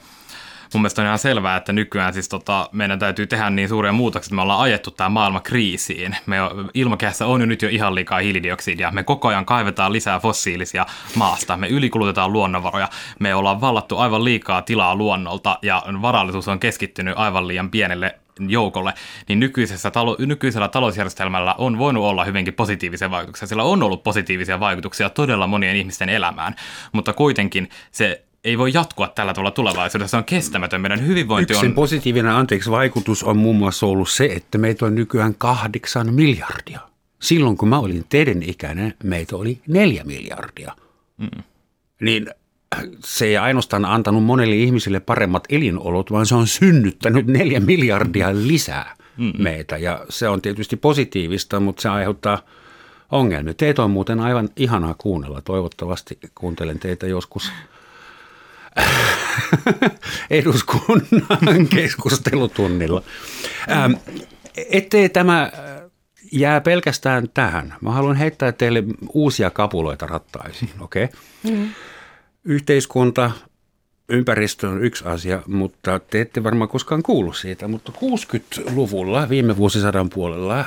Speaker 3: mun mielestä on ihan selvää, että nykyään siis tota, meidän täytyy tehdä niin suuria muutoksia, että me ollaan ajettu tämä maailma kriisiin. Me ilmakehässä on jo nyt jo ihan liikaa hiilidioksidia. Me koko ajan kaivetaan lisää fossiilisia maasta. Me ylikulutetaan luonnonvaroja. Me ollaan vallattu aivan liikaa tilaa luonnolta ja varallisuus on keskittynyt aivan liian pienelle joukolle, niin nykyisessä talo, nykyisellä talousjärjestelmällä on voinut olla hyvinkin positiivisia vaikutuksia. Sillä on ollut positiivisia vaikutuksia todella monien ihmisten elämään, mutta kuitenkin se ei voi jatkua tällä tavalla tulevaisuudessa. Se on kestämätön. Meidän hyvinvointi
Speaker 2: Yksi
Speaker 3: on...
Speaker 2: positiivinen anteeksi vaikutus on muun muassa ollut se, että meitä on nykyään kahdeksan miljardia. Silloin kun mä olin teidän ikäinen, meitä oli neljä miljardia. Mm. Niin se ei ainoastaan antanut monelle ihmisille paremmat elinolot, vaan se on synnyttänyt neljä miljardia lisää mm. meitä. Ja se on tietysti positiivista, mutta se aiheuttaa ongelmia. Teitä on muuten aivan ihanaa kuunnella. Toivottavasti kuuntelen teitä joskus eduskunnan keskustelutunnilla. Ähm, ettei tämä jää pelkästään tähän. Mä haluan heittää teille uusia kapuloita rattaisiin, okei? Okay? Mm. Yhteiskunta, ympäristö on yksi asia, mutta te ette varmaan koskaan kuullut siitä, mutta 60-luvulla, viime vuosisadan puolella,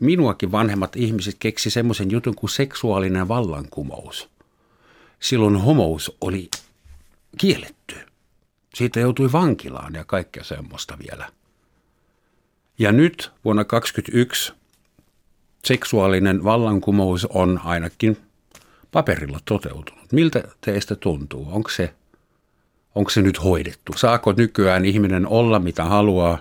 Speaker 2: minuakin vanhemmat ihmiset keksi semmoisen jutun kuin seksuaalinen vallankumous. Silloin homous oli kielletty. Siitä joutui vankilaan ja kaikkea semmoista vielä. Ja nyt vuonna 2021 seksuaalinen vallankumous on ainakin paperilla toteutunut. Miltä teistä tuntuu? Onko se, onko se nyt hoidettu? Saako nykyään ihminen olla mitä haluaa?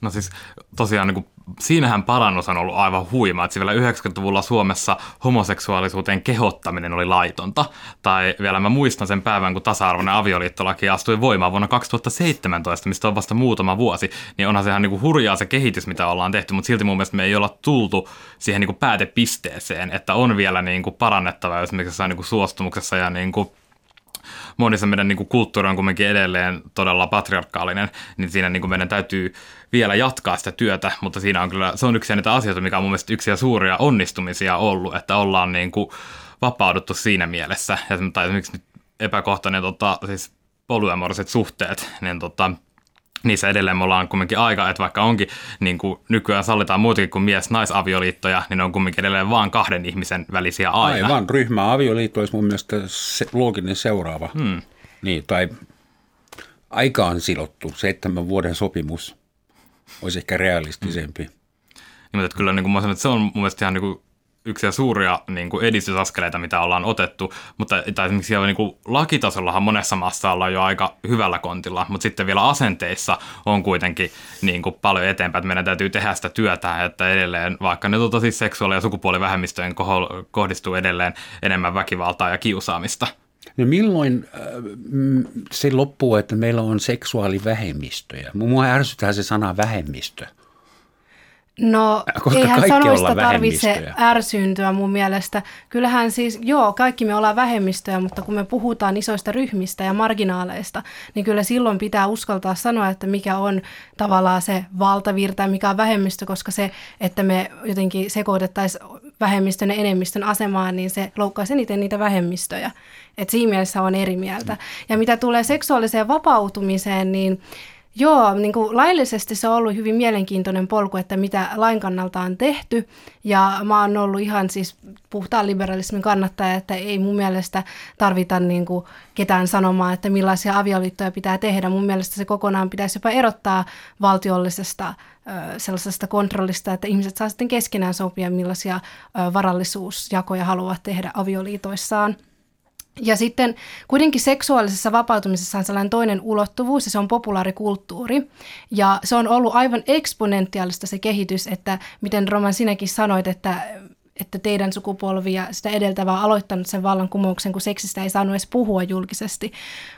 Speaker 3: No siis tosiaan niin siinähän parannus on ollut aivan huima, että vielä 90-luvulla Suomessa homoseksuaalisuuteen kehottaminen oli laitonta. Tai vielä mä muistan sen päivän, kun tasa-arvoinen avioliittolaki astui voimaan vuonna 2017, mistä on vasta muutama vuosi, niin onhan se ihan niin kuin hurjaa se kehitys, mitä ollaan tehty, mutta silti mun mielestä me ei olla tultu siihen niin kuin päätepisteeseen, että on vielä niin kuin parannettava esimerkiksi niin kuin suostumuksessa ja niin kuin monissa meidän niin kuin kulttuuri on kuitenkin edelleen todella patriarkaalinen, niin siinä niin kuin meidän täytyy vielä jatkaa sitä työtä, mutta siinä on kyllä, se on yksi niitä asioita, mikä on mun mielestä yksi suuria onnistumisia ollut, että ollaan niin kuin vapauduttu siinä mielessä, ja, tai esimerkiksi nyt epäkohtainen tota, siis polyamoriset suhteet, niin tota, niissä edelleen me ollaan kumminkin aika, että vaikka onkin niin kuin nykyään sallitaan muutakin kuin mies-naisavioliittoja, niin ne on kumminkin edelleen vaan kahden ihmisen välisiä aina.
Speaker 2: Aivan, ryhmäavioliitto olisi mun mielestä se, looginen seuraava. Hmm. Niin, tai aikaan silottu seitsemän vuoden sopimus. olisi ehkä realistisempi. Mm.
Speaker 3: Niin, mutta kyllä niin kuin mä sanon, että se on mun mielestä ihan niin kuin yksi suuria niin kuin edistysaskeleita, mitä ollaan otettu, mutta tai esimerkiksi siellä niin kuin lakitasollahan monessa maassa ollaan jo aika hyvällä kontilla, mutta sitten vielä asenteissa on kuitenkin niin kuin paljon eteenpäin, että meidän täytyy tehdä sitä työtä, että edelleen vaikka ne tuota, siis seksuaali- ja sukupuolivähemmistöjen kohdistuu edelleen enemmän väkivaltaa ja kiusaamista.
Speaker 2: No milloin äh, se loppuu, että meillä on seksuaalivähemmistöjä? Mua ärsyttää se sana vähemmistö.
Speaker 4: No, Koska eihän sanoista tarvitse ärsyyntyä mun mielestä. Kyllähän siis, joo, kaikki me ollaan vähemmistöjä, mutta kun me puhutaan isoista ryhmistä ja marginaaleista, niin kyllä silloin pitää uskaltaa sanoa, että mikä on tavallaan se valtavirta ja mikä on vähemmistö, koska se, että me jotenkin sekoitettaisiin vähemmistön ja enemmistön asemaan, niin se loukkaisi eniten niitä vähemmistöjä. Et siinä mielessä on eri mieltä. Ja mitä tulee seksuaaliseen vapautumiseen, niin Joo, niin kuin laillisesti se on ollut hyvin mielenkiintoinen polku, että mitä lain kannalta on tehty. Ja mä oon ollut ihan siis puhtaan liberalismin kannattaja, että ei mun mielestä tarvita niin kuin ketään sanomaan, että millaisia avioliittoja pitää tehdä. Mun mielestä se kokonaan pitäisi jopa erottaa valtiollisesta sellaisesta kontrollista, että ihmiset saa sitten keskenään sopia, millaisia varallisuusjakoja haluavat tehdä avioliitoissaan. Ja sitten kuitenkin seksuaalisessa vapautumisessa on sellainen toinen ulottuvuus ja se on populaarikulttuuri. Ja se on ollut aivan eksponentiaalista se kehitys, että miten Roman sinäkin sanoit, että että teidän sukupolvi ja sitä edeltävää aloittanut sen vallankumouksen, kun seksistä ei saanut edes puhua julkisesti.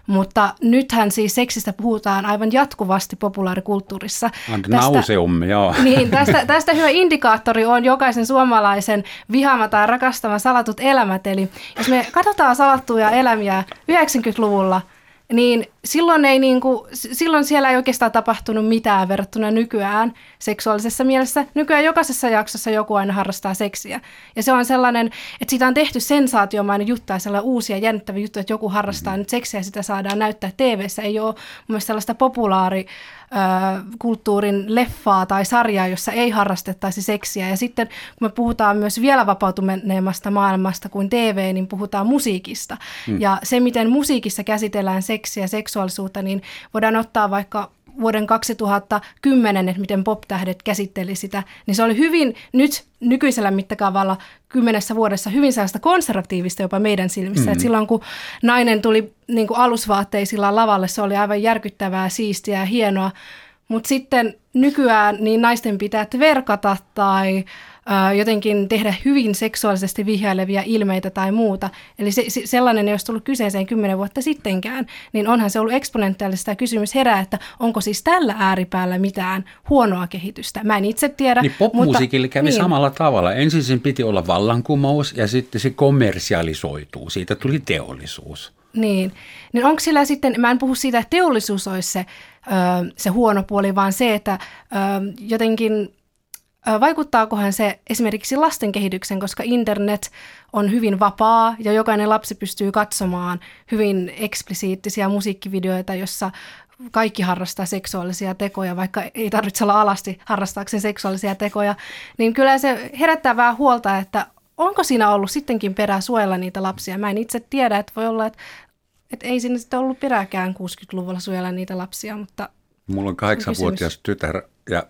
Speaker 4: Mutta nythän siis seksistä puhutaan aivan jatkuvasti populaarikulttuurissa.
Speaker 2: Nauseum, joo.
Speaker 4: Niin, tästä, tästä hyvä indikaattori on jokaisen suomalaisen vihaama tai rakastama salatut elämät. Eli jos me katsotaan salattuja elämiä 90-luvulla – niin silloin, ei niin kuin, silloin siellä ei oikeastaan tapahtunut mitään verrattuna nykyään seksuaalisessa mielessä. Nykyään jokaisessa jaksossa joku aina harrastaa seksiä. Ja se on sellainen, että siitä on tehty sensaatiomainen juttu ja sellainen uusia jännittäviä juttuja, että joku harrastaa mm-hmm. nyt seksiä ja sitä saadaan näyttää tv Ei ole mun mielestä sellaista populaari kulttuurin leffaa tai sarjaa, jossa ei harrastettaisi seksiä. Ja sitten kun me puhutaan myös vielä vapautuneemmasta maailmasta kuin TV, niin puhutaan musiikista. Mm. Ja se, miten musiikissa käsitellään seksiä ja seksuaalisuutta, niin voidaan ottaa vaikka vuoden 2010, että miten pop-tähdet käsitteli sitä, niin se oli hyvin nyt nykyisellä mittakaavalla kymmenessä vuodessa hyvin sellaista konservatiivista jopa meidän silmissä. Mm-hmm. Et silloin kun nainen tuli niin kuin alusvaatteisilla lavalle, se oli aivan järkyttävää, siistiä ja hienoa. Mutta sitten nykyään niin naisten pitää verkata tai jotenkin tehdä hyvin seksuaalisesti vihjailevia ilmeitä tai muuta. Eli se, se, sellainen ei olisi tullut kyseeseen kymmenen vuotta sittenkään, niin onhan se ollut eksponentiaalista ja kysymys herää, että onko siis tällä ääripäällä mitään huonoa kehitystä. Mä en itse tiedä.
Speaker 2: Niin popmusiikille kävi niin. samalla tavalla. Ensin sen piti olla vallankumous ja sitten se kommersialisoituu. Siitä tuli teollisuus.
Speaker 4: Niin. niin onko sillä sitten, mä en puhu siitä, että teollisuus olisi se, se huono puoli, vaan se, että jotenkin Vaikuttaakohan se esimerkiksi lasten kehityksen, koska internet on hyvin vapaa ja jokainen lapsi pystyy katsomaan hyvin eksplisiittisiä musiikkivideoita, jossa kaikki harrastaa seksuaalisia tekoja, vaikka ei tarvitse olla alasti harrastaakseen seksuaalisia tekoja, niin kyllä se herättää vähän huolta, että onko siinä ollut sittenkin perää suojella niitä lapsia. Mä en itse tiedä, että voi olla, että, että ei siinä sitten ollut perääkään 60-luvulla suojella niitä lapsia, mutta...
Speaker 2: Mulla on kahdeksanvuotias tytär ja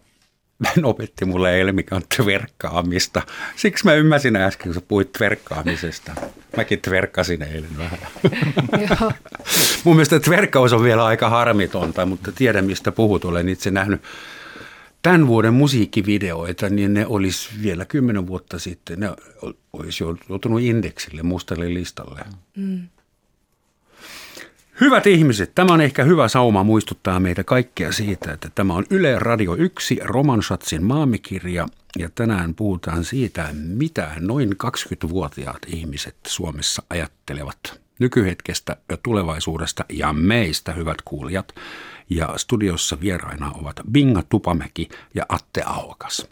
Speaker 2: hän opetti mulle eilen, mikä on tverkkaamista. Siksi mä ymmärsin äsken, kun sä puhuit tverkkaamisesta. Mäkin tverkkasin eilen vähän. Mun mielestä tverkkaus on vielä aika harmitonta, mutta tiedän mistä puhut. Olen itse nähnyt tämän vuoden musiikkivideoita, niin ne olisi vielä kymmenen vuotta sitten, ne olisi joutunut indeksille, mustalle listalle. Mm. Hyvät ihmiset, tämä on ehkä hyvä sauma muistuttaa meitä kaikkea siitä, että tämä on Yle Radio 1 Romansatsin maamikirja ja tänään puhutaan siitä, mitä noin 20-vuotiaat ihmiset Suomessa ajattelevat nykyhetkestä ja tulevaisuudesta ja meistä, hyvät kuulijat. Ja studiossa vieraina ovat Binga Tupamäki ja Atte Ahokas.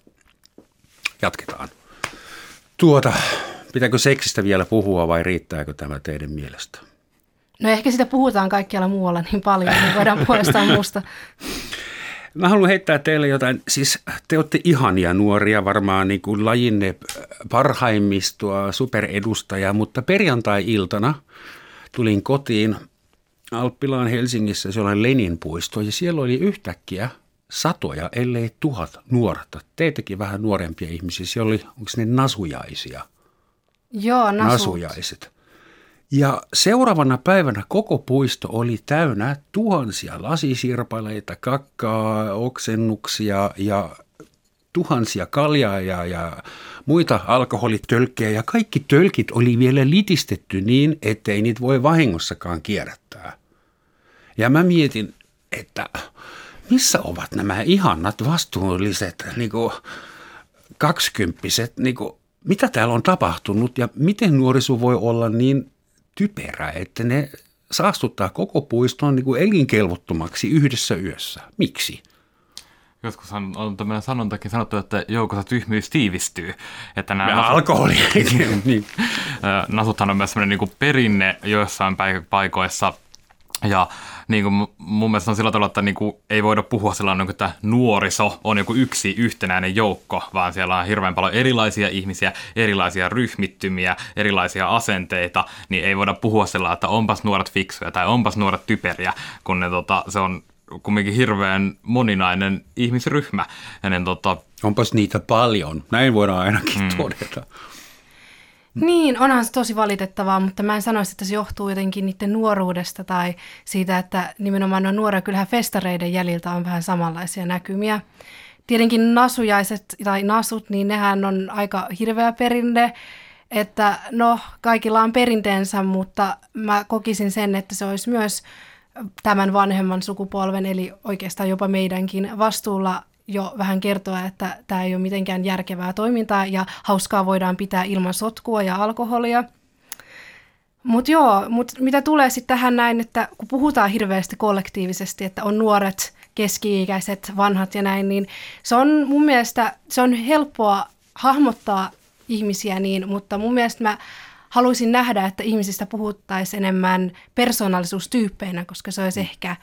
Speaker 2: Jatketaan. Tuota, pitääkö seksistä vielä puhua vai riittääkö tämä teidän mielestä?
Speaker 4: No ehkä sitä puhutaan kaikkialla muualla niin paljon, niin voidaan puolestaan muusta.
Speaker 2: Mä haluan heittää teille jotain. Siis te olette ihania nuoria, varmaan niin kuin lajinne parhaimmistoa, superedustajaa, mutta perjantai-iltana tulin kotiin Alppilaan Helsingissä, se oli Lenin puisto, ja siellä oli yhtäkkiä satoja, ellei tuhat nuorta. Teitäkin vähän nuorempia ihmisiä. Siellä oli, onko ne nasujaisia?
Speaker 4: Joo, nasut.
Speaker 2: Nasujaiset. Ja seuraavana päivänä koko puisto oli täynnä tuhansia lasisirpaleita, kakkaa, oksennuksia ja tuhansia kaljaa ja, ja muita alkoholitölkkejä. Ja kaikki tölkit oli vielä litistetty niin, ettei niitä voi vahingossakaan kierrättää. Ja mä mietin, että missä ovat nämä ihannat vastuulliset niin kuin kaksikymppiset, niin kuin, mitä täällä on tapahtunut ja miten nuoriso voi olla niin typerä, että ne saastuttaa koko puiston niin kuin elinkelvottomaksi yhdessä yössä. Miksi?
Speaker 3: Joskus on, on tämmöinen sanontakin sanottu, että joukossa tyhmyys tiivistyy. Että nämä
Speaker 2: Ja alkoholi. niin.
Speaker 3: Nasuthan on myös sellainen niin perinne joissain paikoissa. Ja niin kuin mun mielestä on sillä tavalla, että niin kuin ei voida puhua sellainen, että nuoriso on joku yksi yhtenäinen joukko, vaan siellä on hirveän paljon erilaisia ihmisiä, erilaisia ryhmittymiä, erilaisia asenteita, niin ei voida puhua sellainen, että onpas nuoret fiksuja tai onpas nuoret typeriä, kun ne, tota, se on kumminkin hirveän moninainen ihmisryhmä. Ja ne, tota,
Speaker 2: Onpas niitä paljon. Näin voidaan ainakin mm. todeta.
Speaker 4: Niin, onhan se tosi valitettavaa, mutta mä en sanoisi, että se johtuu jotenkin niiden nuoruudesta tai siitä, että nimenomaan on nuoria. Kyllähän festareiden jäljiltä on vähän samanlaisia näkymiä. Tietenkin nasujaiset tai nasut, niin nehän on aika hirveä perinne, että no, kaikilla on perinteensä, mutta mä kokisin sen, että se olisi myös tämän vanhemman sukupolven, eli oikeastaan jopa meidänkin vastuulla jo vähän kertoa, että tämä ei ole mitenkään järkevää toimintaa ja hauskaa voidaan pitää ilman sotkua ja alkoholia. Mutta joo, mut mitä tulee sitten tähän näin, että kun puhutaan hirveästi kollektiivisesti, että on nuoret, keski-ikäiset, vanhat ja näin, niin se on mun mielestä, se on helppoa hahmottaa ihmisiä niin, mutta mun mielestä mä haluaisin nähdä, että ihmisistä puhuttaisiin enemmän persoonallisuustyyppeinä, koska se olisi ehkä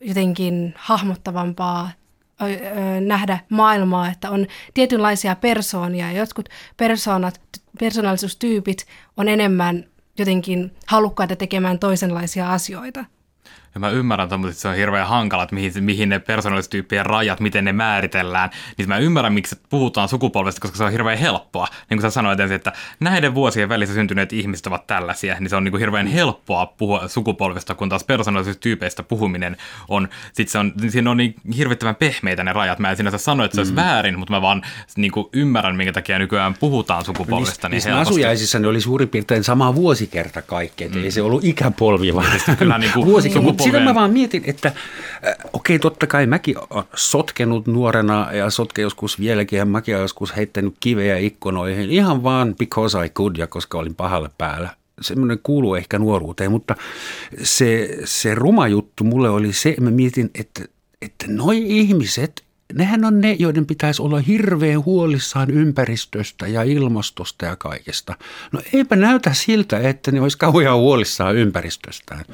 Speaker 4: jotenkin hahmottavampaa nähdä maailmaa, että on tietynlaisia persoonia ja jotkut persoonat, persoonallisuustyypit on enemmän jotenkin halukkaita tekemään toisenlaisia asioita.
Speaker 3: Ja mä ymmärrän että se on hirveän hankala, että mihin, mihin ne persoonallistyyppien rajat, miten ne määritellään. Niin mä ymmärrän, miksi puhutaan sukupolvesta, koska se on hirveän helppoa. Niin kuin sä sanoit ensin, että näiden vuosien välissä syntyneet ihmiset ovat tällaisia, niin se on niin kuin hirveän helppoa puhua sukupolvesta, kun taas persoonallisuustyypeistä puhuminen on, sit se on, siinä on niin hirvittävän pehmeitä ne rajat. Mä en sinänsä sano, että se olisi mm. väärin, mutta mä vaan niin kuin ymmärrän, minkä takia nykyään puhutaan sukupolvesta. Niin
Speaker 2: niissä asujaisissa ne oli suurin piirtein sama vuosikerta kaikki, mm. ei se ollut ikäpolvi, vaan
Speaker 3: Kyllä niin kuin
Speaker 2: vuosikerta sitä mä vaan mietin, että äh, okei, totta kai mäkin olen sotkenut nuorena ja sotke joskus vieläkin ja mäkin olen joskus heittänyt kiveä ikkunoihin ihan vaan because I could ja koska olin pahalle päällä. Semmoinen kuuluu ehkä nuoruuteen, mutta se, se ruma juttu mulle oli se, mä mietin, että, että noi ihmiset, nehän on ne, joiden pitäisi olla hirveän huolissaan ympäristöstä ja ilmastosta ja kaikesta. No eipä näytä siltä, että ne olisi kauhean huolissaan ympäristöstään.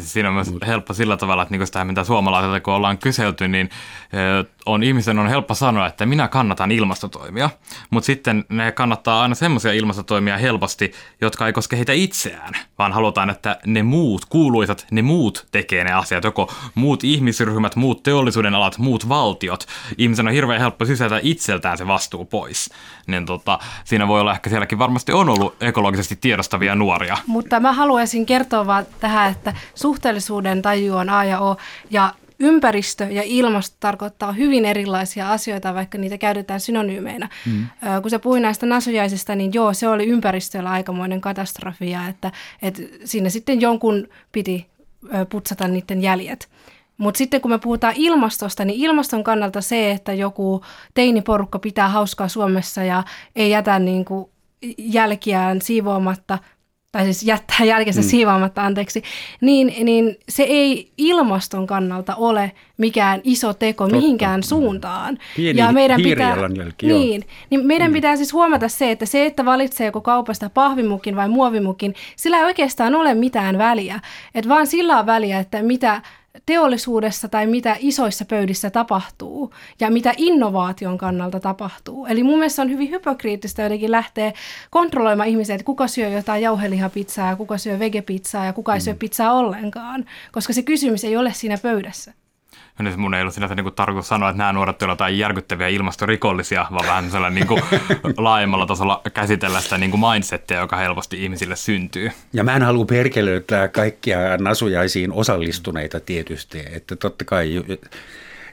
Speaker 3: Siis siinä on myös helppo sillä tavalla, että niin sitä, mitä suomalaisilta kun ollaan kyselty, niin on ihmisen on helppo sanoa, että minä kannatan ilmastotoimia, mutta sitten ne kannattaa aina semmoisia ilmastotoimia helposti, jotka ei koske heitä itseään, vaan halutaan, että ne muut, kuuluisat, ne muut tekee ne asiat, joko muut ihmisryhmät, muut teollisuuden alat, muut valtiot. Ihmisen on hirveän helppo sysätä itseltään se vastuu pois. Niin tota, siinä voi olla ehkä sielläkin varmasti on ollut ekologisesti tiedostavia nuoria.
Speaker 4: Mutta mä haluaisin kertoa vaan tähän, että suhteellisuuden taju on A ja O, ja ympäristö ja ilmasto tarkoittaa hyvin erilaisia asioita, vaikka niitä käytetään synonyymeinä. Mm. Kun se puhui näistä nasujaisista, niin joo, se oli ympäristöllä aikamoinen katastrofia, että, että siinä sitten jonkun piti putsata niiden jäljet. Mutta sitten kun me puhutaan ilmastosta, niin ilmaston kannalta se, että joku teiniporukka pitää hauskaa Suomessa ja ei jätä niin kuin jälkiään siivoamatta – tai siis jättää jälkensä mm. siivoamatta, anteeksi, niin, niin se ei ilmaston kannalta ole mikään iso teko Totta. mihinkään suuntaan.
Speaker 2: Pieni ja meidän pitää,
Speaker 4: niin, niin meidän mm. pitää siis huomata se, että se, että valitsee joko kaupasta pahvimukin vai muovimukin, sillä ei oikeastaan ole mitään väliä. Että vaan sillä on väliä, että mitä teollisuudessa tai mitä isoissa pöydissä tapahtuu ja mitä innovaation kannalta tapahtuu. Eli mun mielestä on hyvin hypokriittistä jotenkin lähteä kontrolloimaan ihmisiä, että kuka syö jotain jauhelihapizzaa ja kuka syö vegepizzaa ja kuka ei mm. syö pizzaa ollenkaan, koska se kysymys ei ole siinä pöydässä.
Speaker 3: Nyt mun ei ollut sinänsä niin tarkoitus sanoa, että nämä nuoret ovat jotain järkyttäviä ilmastorikollisia, vaan vähän sellainen niin kuin laajemmalla tasolla käsitellä sitä niin kuin mindsettiä, joka helposti ihmisille syntyy.
Speaker 2: Ja mä en halua perkelöittää kaikkia nasujaisiin osallistuneita tietysti, että totta kai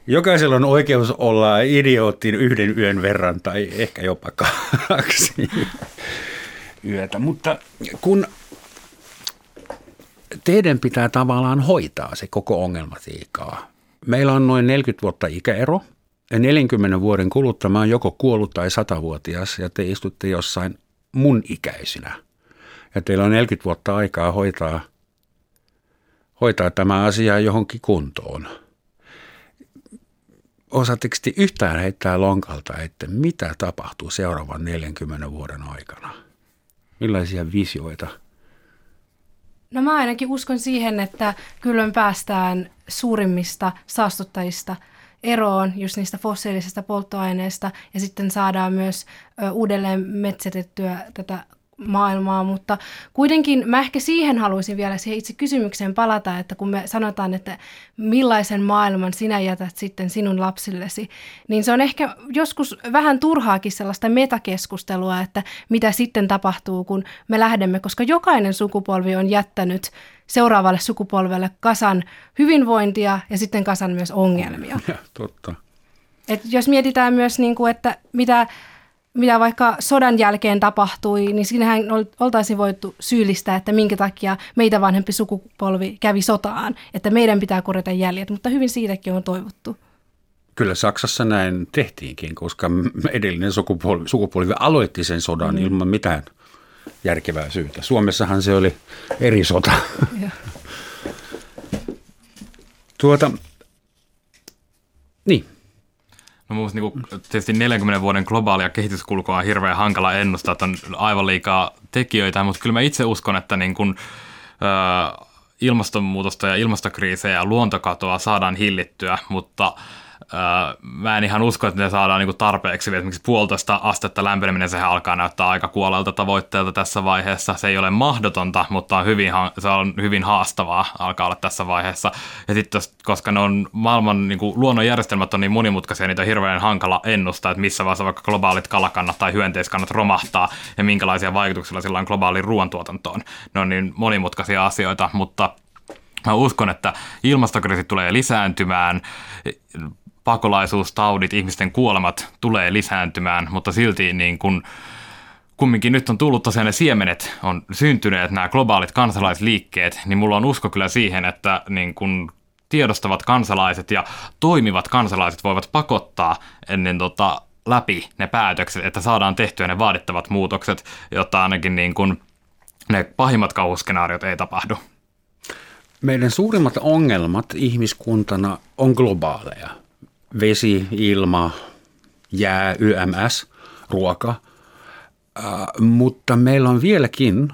Speaker 2: jokaisella on oikeus olla idioottin yhden yön verran tai ehkä jopa kaksi yötä, mutta kun teidän pitää tavallaan hoitaa se koko ongelmatiikkaa. Meillä on noin 40 vuotta ikäero. Ja 40 vuoden kuluttua mä oon joko kuollut tai 100-vuotias ja te istutte jossain mun ikäisinä. Ja teillä on 40 vuotta aikaa hoitaa, hoitaa tämä asia johonkin kuntoon. Osaatteko te yhtään heittää lonkalta, että mitä tapahtuu seuraavan 40 vuoden aikana? Millaisia visioita –
Speaker 4: No mä ainakin uskon siihen, että kyllä me päästään suurimmista saastuttajista eroon just niistä fossiilisista polttoaineista ja sitten saadaan myös uudelleen metsätettyä tätä maailmaa, mutta kuitenkin mä ehkä siihen haluaisin vielä siihen itse kysymykseen palata, että kun me sanotaan, että millaisen maailman sinä jätät sitten sinun lapsillesi, niin se on ehkä joskus vähän turhaakin sellaista metakeskustelua, että mitä sitten tapahtuu, kun me lähdemme, koska jokainen sukupolvi on jättänyt seuraavalle sukupolvelle kasan hyvinvointia ja sitten kasan myös ongelmia.
Speaker 2: Ja, totta.
Speaker 4: Et jos mietitään myös, niin kuin, että mitä mitä vaikka sodan jälkeen tapahtui, niin siinähän oltaisiin voitu syyllistää, että minkä takia meitä vanhempi sukupolvi kävi sotaan, että meidän pitää korjata jäljet, mutta hyvin siitäkin on toivottu.
Speaker 2: Kyllä Saksassa näin tehtiinkin, koska edellinen sukupolvi, sukupolvi aloitti sen sodan mm. ilman mitään järkevää syytä. Suomessahan se oli eri sota. tuota, niin,
Speaker 3: No mun niin kuin, tietysti 40 vuoden globaalia kehityskulkua on hirveän hankala ennustaa, että on aivan liikaa tekijöitä, mutta kyllä mä itse uskon, että niin kuin, ö, ilmastonmuutosta ja ilmastokriisejä ja luontokatoa saadaan hillittyä, mutta – mä en ihan usko, että ne saadaan niinku tarpeeksi. Esimerkiksi puolitoista astetta lämpeneminen, sehän alkaa näyttää aika kuolelta tavoitteelta tässä vaiheessa. Se ei ole mahdotonta, mutta on hyvin, se on hyvin haastavaa alkaa olla tässä vaiheessa. Ja sitten koska ne on maailman niinku, luonnonjärjestelmät on niin monimutkaisia, niitä on hirveän hankala ennustaa, että missä vaiheessa vaikka globaalit kalakannat tai hyönteiskannat romahtaa ja minkälaisia vaikutuksia sillä on globaaliin ruoantuotantoon. Ne on niin monimutkaisia asioita, mutta Mä uskon, että ilmastokriisi tulee lisääntymään, pakolaisuustaudit, ihmisten kuolemat tulee lisääntymään, mutta silti niin kun, kumminkin nyt on tullut tosiaan ne siemenet, on syntyneet nämä globaalit kansalaisliikkeet, niin mulla on usko kyllä siihen, että niin kun tiedostavat kansalaiset ja toimivat kansalaiset voivat pakottaa ennen tota, läpi ne päätökset, että saadaan tehtyä ne vaadittavat muutokset, jotta ainakin niin kun ne pahimmat kauhuskenaariot ei tapahdu.
Speaker 2: Meidän suurimmat ongelmat ihmiskuntana on globaaleja vesi, ilma, jää, YMS, ruoka. Äh, mutta meillä on vieläkin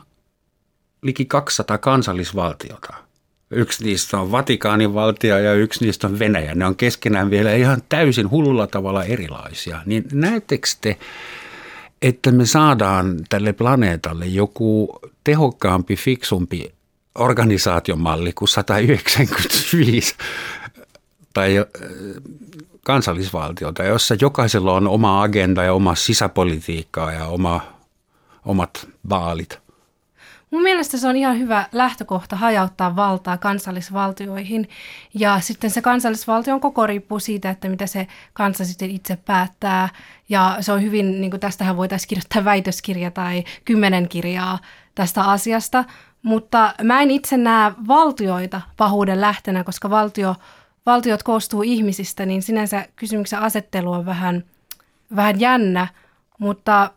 Speaker 2: liki 200 kansallisvaltiota. Yksi niistä on Vatikaanin valtio ja yksi niistä on Venäjä. Ne on keskenään vielä ihan täysin hullulla tavalla erilaisia. Niin näettekö te, että me saadaan tälle planeetalle joku tehokkaampi, fiksumpi organisaatiomalli kuin 195 tai kansallisvaltiota, jossa jokaisella on oma agenda ja oma sisäpolitiikkaa ja oma, omat vaalit.
Speaker 4: Mun mielestä se on ihan hyvä lähtökohta hajauttaa valtaa kansallisvaltioihin. Ja sitten se kansallisvaltion koko riippuu siitä, että mitä se kansa sitten itse päättää. Ja se on hyvin, niin kuin tästähän voitaisiin kirjoittaa väitöskirja tai kymmenen kirjaa tästä asiasta. Mutta mä en itse näe valtioita pahuuden lähtenä, koska valtio – valtiot koostuu ihmisistä, niin sinänsä kysymyksen asettelu on vähän, vähän jännä, mutta,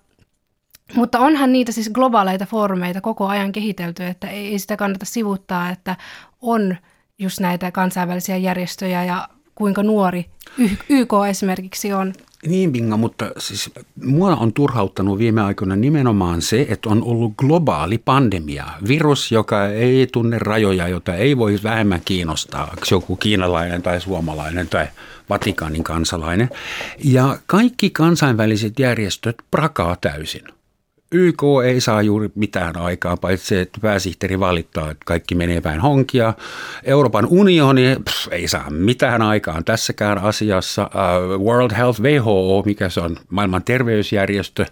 Speaker 4: mutta onhan niitä siis globaaleita foorumeita koko ajan kehitelty, että ei, sitä kannata sivuttaa, että on just näitä kansainvälisiä järjestöjä ja kuinka nuori YK esimerkiksi on.
Speaker 2: Niin, Binga, mutta siis mua on turhauttanut viime aikoina nimenomaan se, että on ollut globaali pandemia. Virus, joka ei tunne rajoja, jota ei voi vähemmän kiinnostaa, joku kiinalainen tai suomalainen tai Vatikaanin kansalainen. Ja kaikki kansainväliset järjestöt prakaa täysin. YK ei saa juuri mitään aikaa, paitsi että pääsihteeri valittaa, että kaikki menee päin honkia. Euroopan unioni pff, ei saa mitään aikaan tässäkään asiassa. Uh, World Health WHO, mikä se on maailman terveysjärjestö,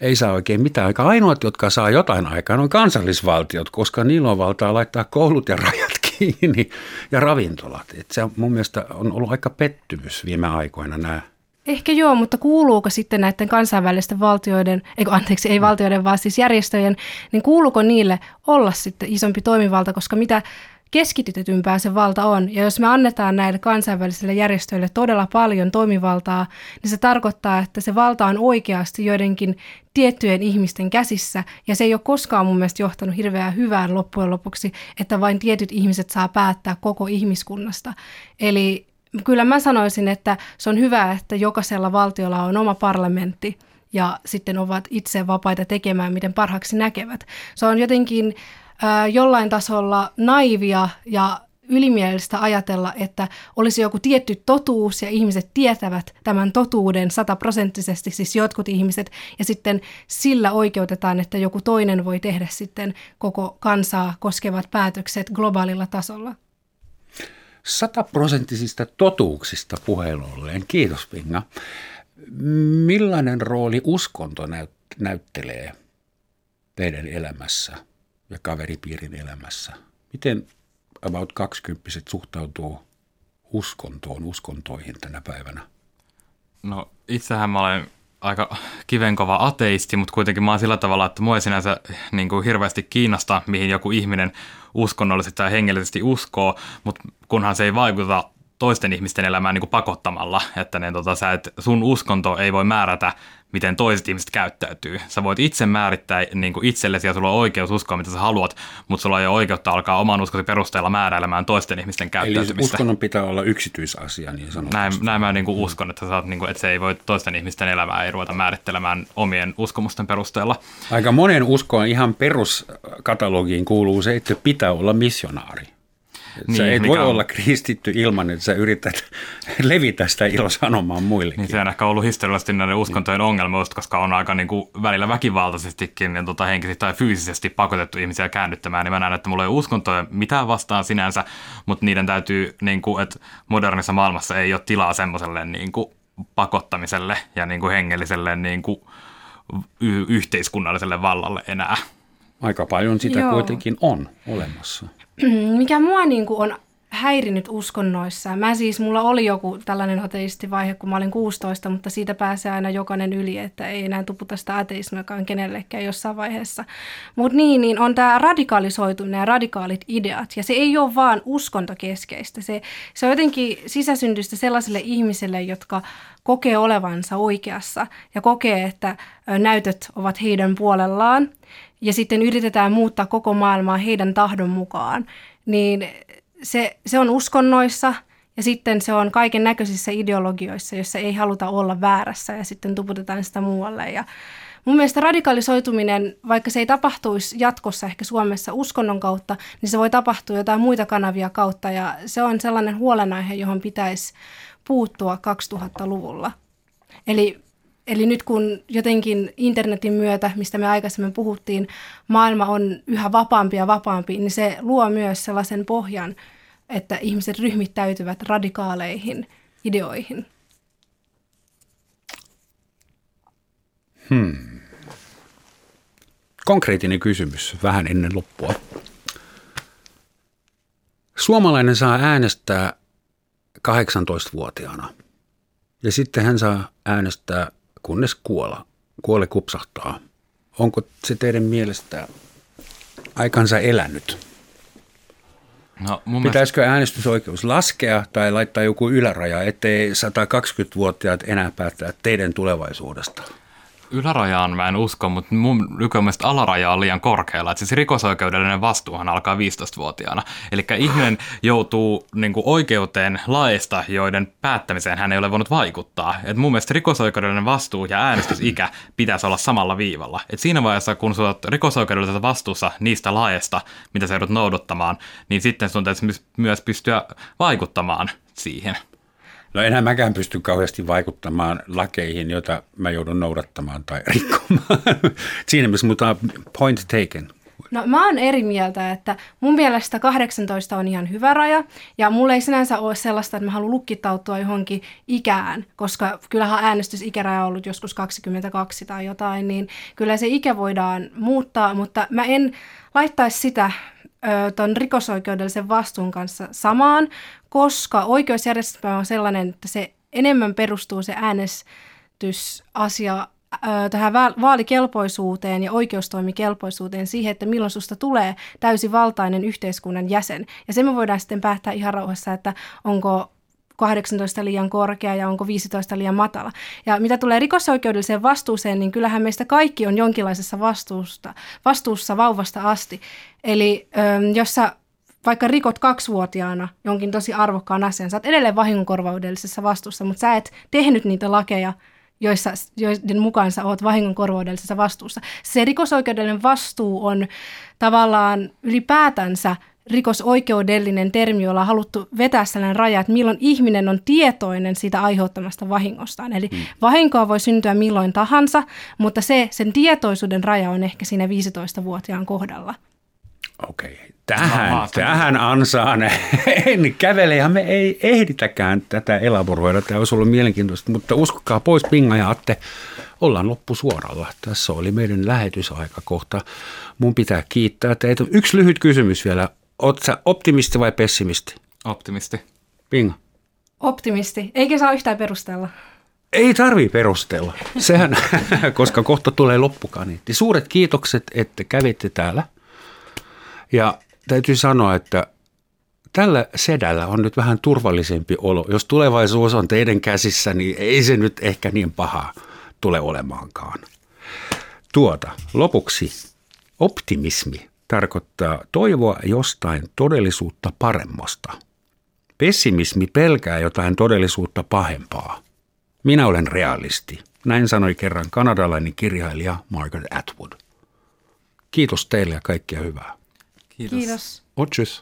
Speaker 2: ei saa oikein mitään aikaa. Ainoat, jotka saa jotain aikaa, on kansallisvaltiot, koska niillä on valtaa laittaa koulut ja rajat kiinni ja ravintolat. Et se mun mielestä on ollut aika pettymys viime aikoina nämä
Speaker 4: Ehkä joo, mutta kuuluuko sitten näiden kansainvälisten valtioiden, eikö anteeksi, ei valtioiden, vaan siis järjestöjen, niin kuuluuko niille olla sitten isompi toimivalta, koska mitä keskitytetympää se valta on. Ja jos me annetaan näille kansainvälisille järjestöille todella paljon toimivaltaa, niin se tarkoittaa, että se valta on oikeasti joidenkin tiettyjen ihmisten käsissä. Ja se ei ole koskaan mun mielestä johtanut hirveän hyvään loppujen lopuksi, että vain tietyt ihmiset saa päättää koko ihmiskunnasta. Eli kyllä mä sanoisin, että se on hyvä, että jokaisella valtiolla on oma parlamentti ja sitten ovat itse vapaita tekemään, miten parhaaksi näkevät. Se on jotenkin äh, jollain tasolla naivia ja ylimielistä ajatella, että olisi joku tietty totuus ja ihmiset tietävät tämän totuuden sataprosenttisesti, siis jotkut ihmiset, ja sitten sillä oikeutetaan, että joku toinen voi tehdä sitten koko kansaa koskevat päätökset globaalilla tasolla
Speaker 2: sataprosenttisista totuuksista puheen ollen. Kiitos Pinga. Millainen rooli uskonto näyt- näyttelee teidän elämässä ja kaveripiirin elämässä? Miten about 20 suhtautuu uskontoon, uskontoihin tänä päivänä?
Speaker 3: No itsehän mä olen aika kivenkova ateisti, mutta kuitenkin mä oon sillä tavalla, että mua ei sinänsä niin kuin hirveästi kiinnosta, mihin joku ihminen uskonnollisesti tai hengellisesti uskoo, mutta kunhan se ei vaikuta toisten ihmisten elämään niin kuin pakottamalla, että ne, tota, sä et, sun uskonto ei voi määrätä, miten toiset ihmiset käyttäytyy. Sä voit itse määrittää niin kuin itsellesi ja sulla on oikeus uskoa, mitä sä haluat, mutta sulla ei ole oikeutta alkaa oman uskosi perusteella määräilemään toisten ihmisten käyttäytymistä.
Speaker 2: Eli uskonnon pitää olla yksityisasia, niin sanotusti.
Speaker 3: Näin, näin mä niin kuin uskon, että, sä oot, niin kuin, että se ei voi toisten ihmisten elämää ei ruveta määrittelemään omien uskomusten perusteella.
Speaker 2: Aika monen uskoon ihan peruskatalogiin kuuluu se, että pitää olla missionaari. Niin, sä et voi on... olla kristitty ilman, että sä yrität levitä sitä ilosanomaa muillekin.
Speaker 3: Niin se on ehkä ollut historiallisesti näiden uskontojen ongelma, koska on aika niin kuin välillä väkivaltaisestikin niin tota, henkisesti tai fyysisesti pakotettu ihmisiä käännyttämään. Niin mä näen, että mulla ei ole uskontoja mitään vastaan sinänsä, mutta niiden täytyy, niin kuin, että modernissa maailmassa ei ole tilaa semmoiselle niin kuin, pakottamiselle ja niin kuin hengelliselle niin kuin, y- yhteiskunnalliselle vallalle enää.
Speaker 2: Aika paljon sitä Joo. kuitenkin on olemassa.
Speaker 4: mikä mua niin kuin on häirinyt uskonnoissa. Mä siis, mulla oli joku tällainen ateistivaihe, kun mä olin 16, mutta siitä pääsee aina jokainen yli, että ei enää tuputa sitä ateismiakaan kenellekään jossain vaiheessa. Mutta niin, niin on tämä radikalisoituminen ja radikaalit ideat, ja se ei ole vaan uskontokeskeistä. Se, se on jotenkin sisäsyntystä sellaisille ihmisille, jotka kokee olevansa oikeassa ja kokee, että näytöt ovat heidän puolellaan – ja sitten yritetään muuttaa koko maailmaa heidän tahdon mukaan, niin se, se on uskonnoissa ja sitten se on kaiken näköisissä ideologioissa, joissa ei haluta olla väärässä ja sitten tuputetaan sitä muualle. Ja mun mielestä radikalisoituminen, vaikka se ei tapahtuisi jatkossa ehkä Suomessa uskonnon kautta, niin se voi tapahtua jotain muita kanavia kautta ja se on sellainen huolenaihe, johon pitäisi puuttua 2000-luvulla. Eli Eli nyt kun jotenkin internetin myötä, mistä me aikaisemmin puhuttiin, maailma on yhä vapaampi ja vapaampi, niin se luo myös sellaisen pohjan, että ihmiset ryhmittäytyvät radikaaleihin ideoihin.
Speaker 2: Hmm. Konkreettinen kysymys vähän ennen loppua. Suomalainen saa äänestää 18-vuotiaana ja sitten hän saa äänestää kunnes kuola, kuole kupsahtaa. Onko se teidän mielestä aikansa elänyt? No, Pitäisikö mielestä... äänestysoikeus laskea tai laittaa joku yläraja, ettei 120-vuotiaat enää päättää teidän tulevaisuudesta?
Speaker 3: Ylärajaan mä en usko, mutta mun nykymielestä alaraja on liian korkealla. Että siis rikosoikeudellinen vastuuhan alkaa 15-vuotiaana. Eli ihminen joutuu niin kuin, oikeuteen laista, joiden päättämiseen hän ei ole voinut vaikuttaa. Et mun mielestä rikosoikeudellinen vastuu ja äänestysikä pitäisi olla samalla viivalla. Et siinä vaiheessa, kun sä oot rikosoikeudellisessa vastuussa niistä laeista, mitä sä joudut noudattamaan, niin sitten sun täytyy myös pystyä vaikuttamaan siihen.
Speaker 2: No enää mäkään pysty kauheasti vaikuttamaan lakeihin, joita mä joudun noudattamaan tai rikkomaan. Siinä mielessä, mutta point taken.
Speaker 4: No mä oon eri mieltä, että mun mielestä 18 on ihan hyvä raja ja mulla ei sinänsä ole sellaista, että mä haluan lukkittautua johonkin ikään, koska kyllähän äänestysikäraja on ollut joskus 22 tai jotain, niin kyllä se ikä voidaan muuttaa, mutta mä en laittaisi sitä tuon rikosoikeudellisen vastuun kanssa samaan, koska oikeusjärjestelmä on sellainen, että se enemmän perustuu se äänestysasia tähän vaalikelpoisuuteen ja oikeustoimikelpoisuuteen siihen, että milloin susta tulee täysivaltainen yhteiskunnan jäsen. Ja se me voidaan sitten päättää ihan rauhassa, että onko 18 liian korkea ja onko 15 liian matala. Ja mitä tulee rikosoikeudelliseen vastuuseen, niin kyllähän meistä kaikki on jonkinlaisessa vastuusta, vastuussa vauvasta asti. Eli jos sä vaikka rikot kaksivuotiaana jonkin tosi arvokkaan asian, sä oot edelleen vahingonkorvaudellisessa vastuussa, mutta sä et tehnyt niitä lakeja, joissa, joiden mukaan sä oot vahingonkorvaudellisessa vastuussa. Se rikosoikeudellinen vastuu on tavallaan ylipäätänsä rikosoikeudellinen termi, jolla on haluttu vetää sellainen raja, että milloin ihminen on tietoinen siitä aiheuttamasta vahingostaan. Eli mm. vahinkoa voi syntyä milloin tahansa, mutta se, sen tietoisuuden raja on ehkä siinä 15-vuotiaan kohdalla.
Speaker 2: Okei, okay. tähän, no, tähän ansaan en kävele ja me ei ehditäkään tätä elaboroida. Tämä olisi ollut mielenkiintoista, mutta uskokaa pois Pinga ja Atte, ollaan loppusuoralla. Tässä oli meidän lähetysaika kohta. Mun pitää kiittää teitä. Yksi lyhyt kysymys vielä. Oletko sä optimisti vai pessimisti?
Speaker 3: Optimisti.
Speaker 2: Pinga?
Speaker 4: Optimisti. Eikä saa yhtään perustella.
Speaker 2: Ei tarvii perustella. Sehän, koska kohta tulee loppukaniitti. Suuret kiitokset, että kävitte täällä. Ja täytyy sanoa, että tällä sedällä on nyt vähän turvallisempi olo. Jos tulevaisuus on teidän käsissä, niin ei se nyt ehkä niin paha tule olemaankaan. Tuota, lopuksi optimismi tarkoittaa toivoa jostain todellisuutta paremmasta. Pessimismi pelkää jotain todellisuutta pahempaa. Minä olen realisti. Näin sanoi kerran kanadalainen kirjailija Margaret Atwood. Kiitos teille ja kaikkia hyvää.
Speaker 3: Kiitos.
Speaker 4: Kiitos.
Speaker 2: Och tschüss.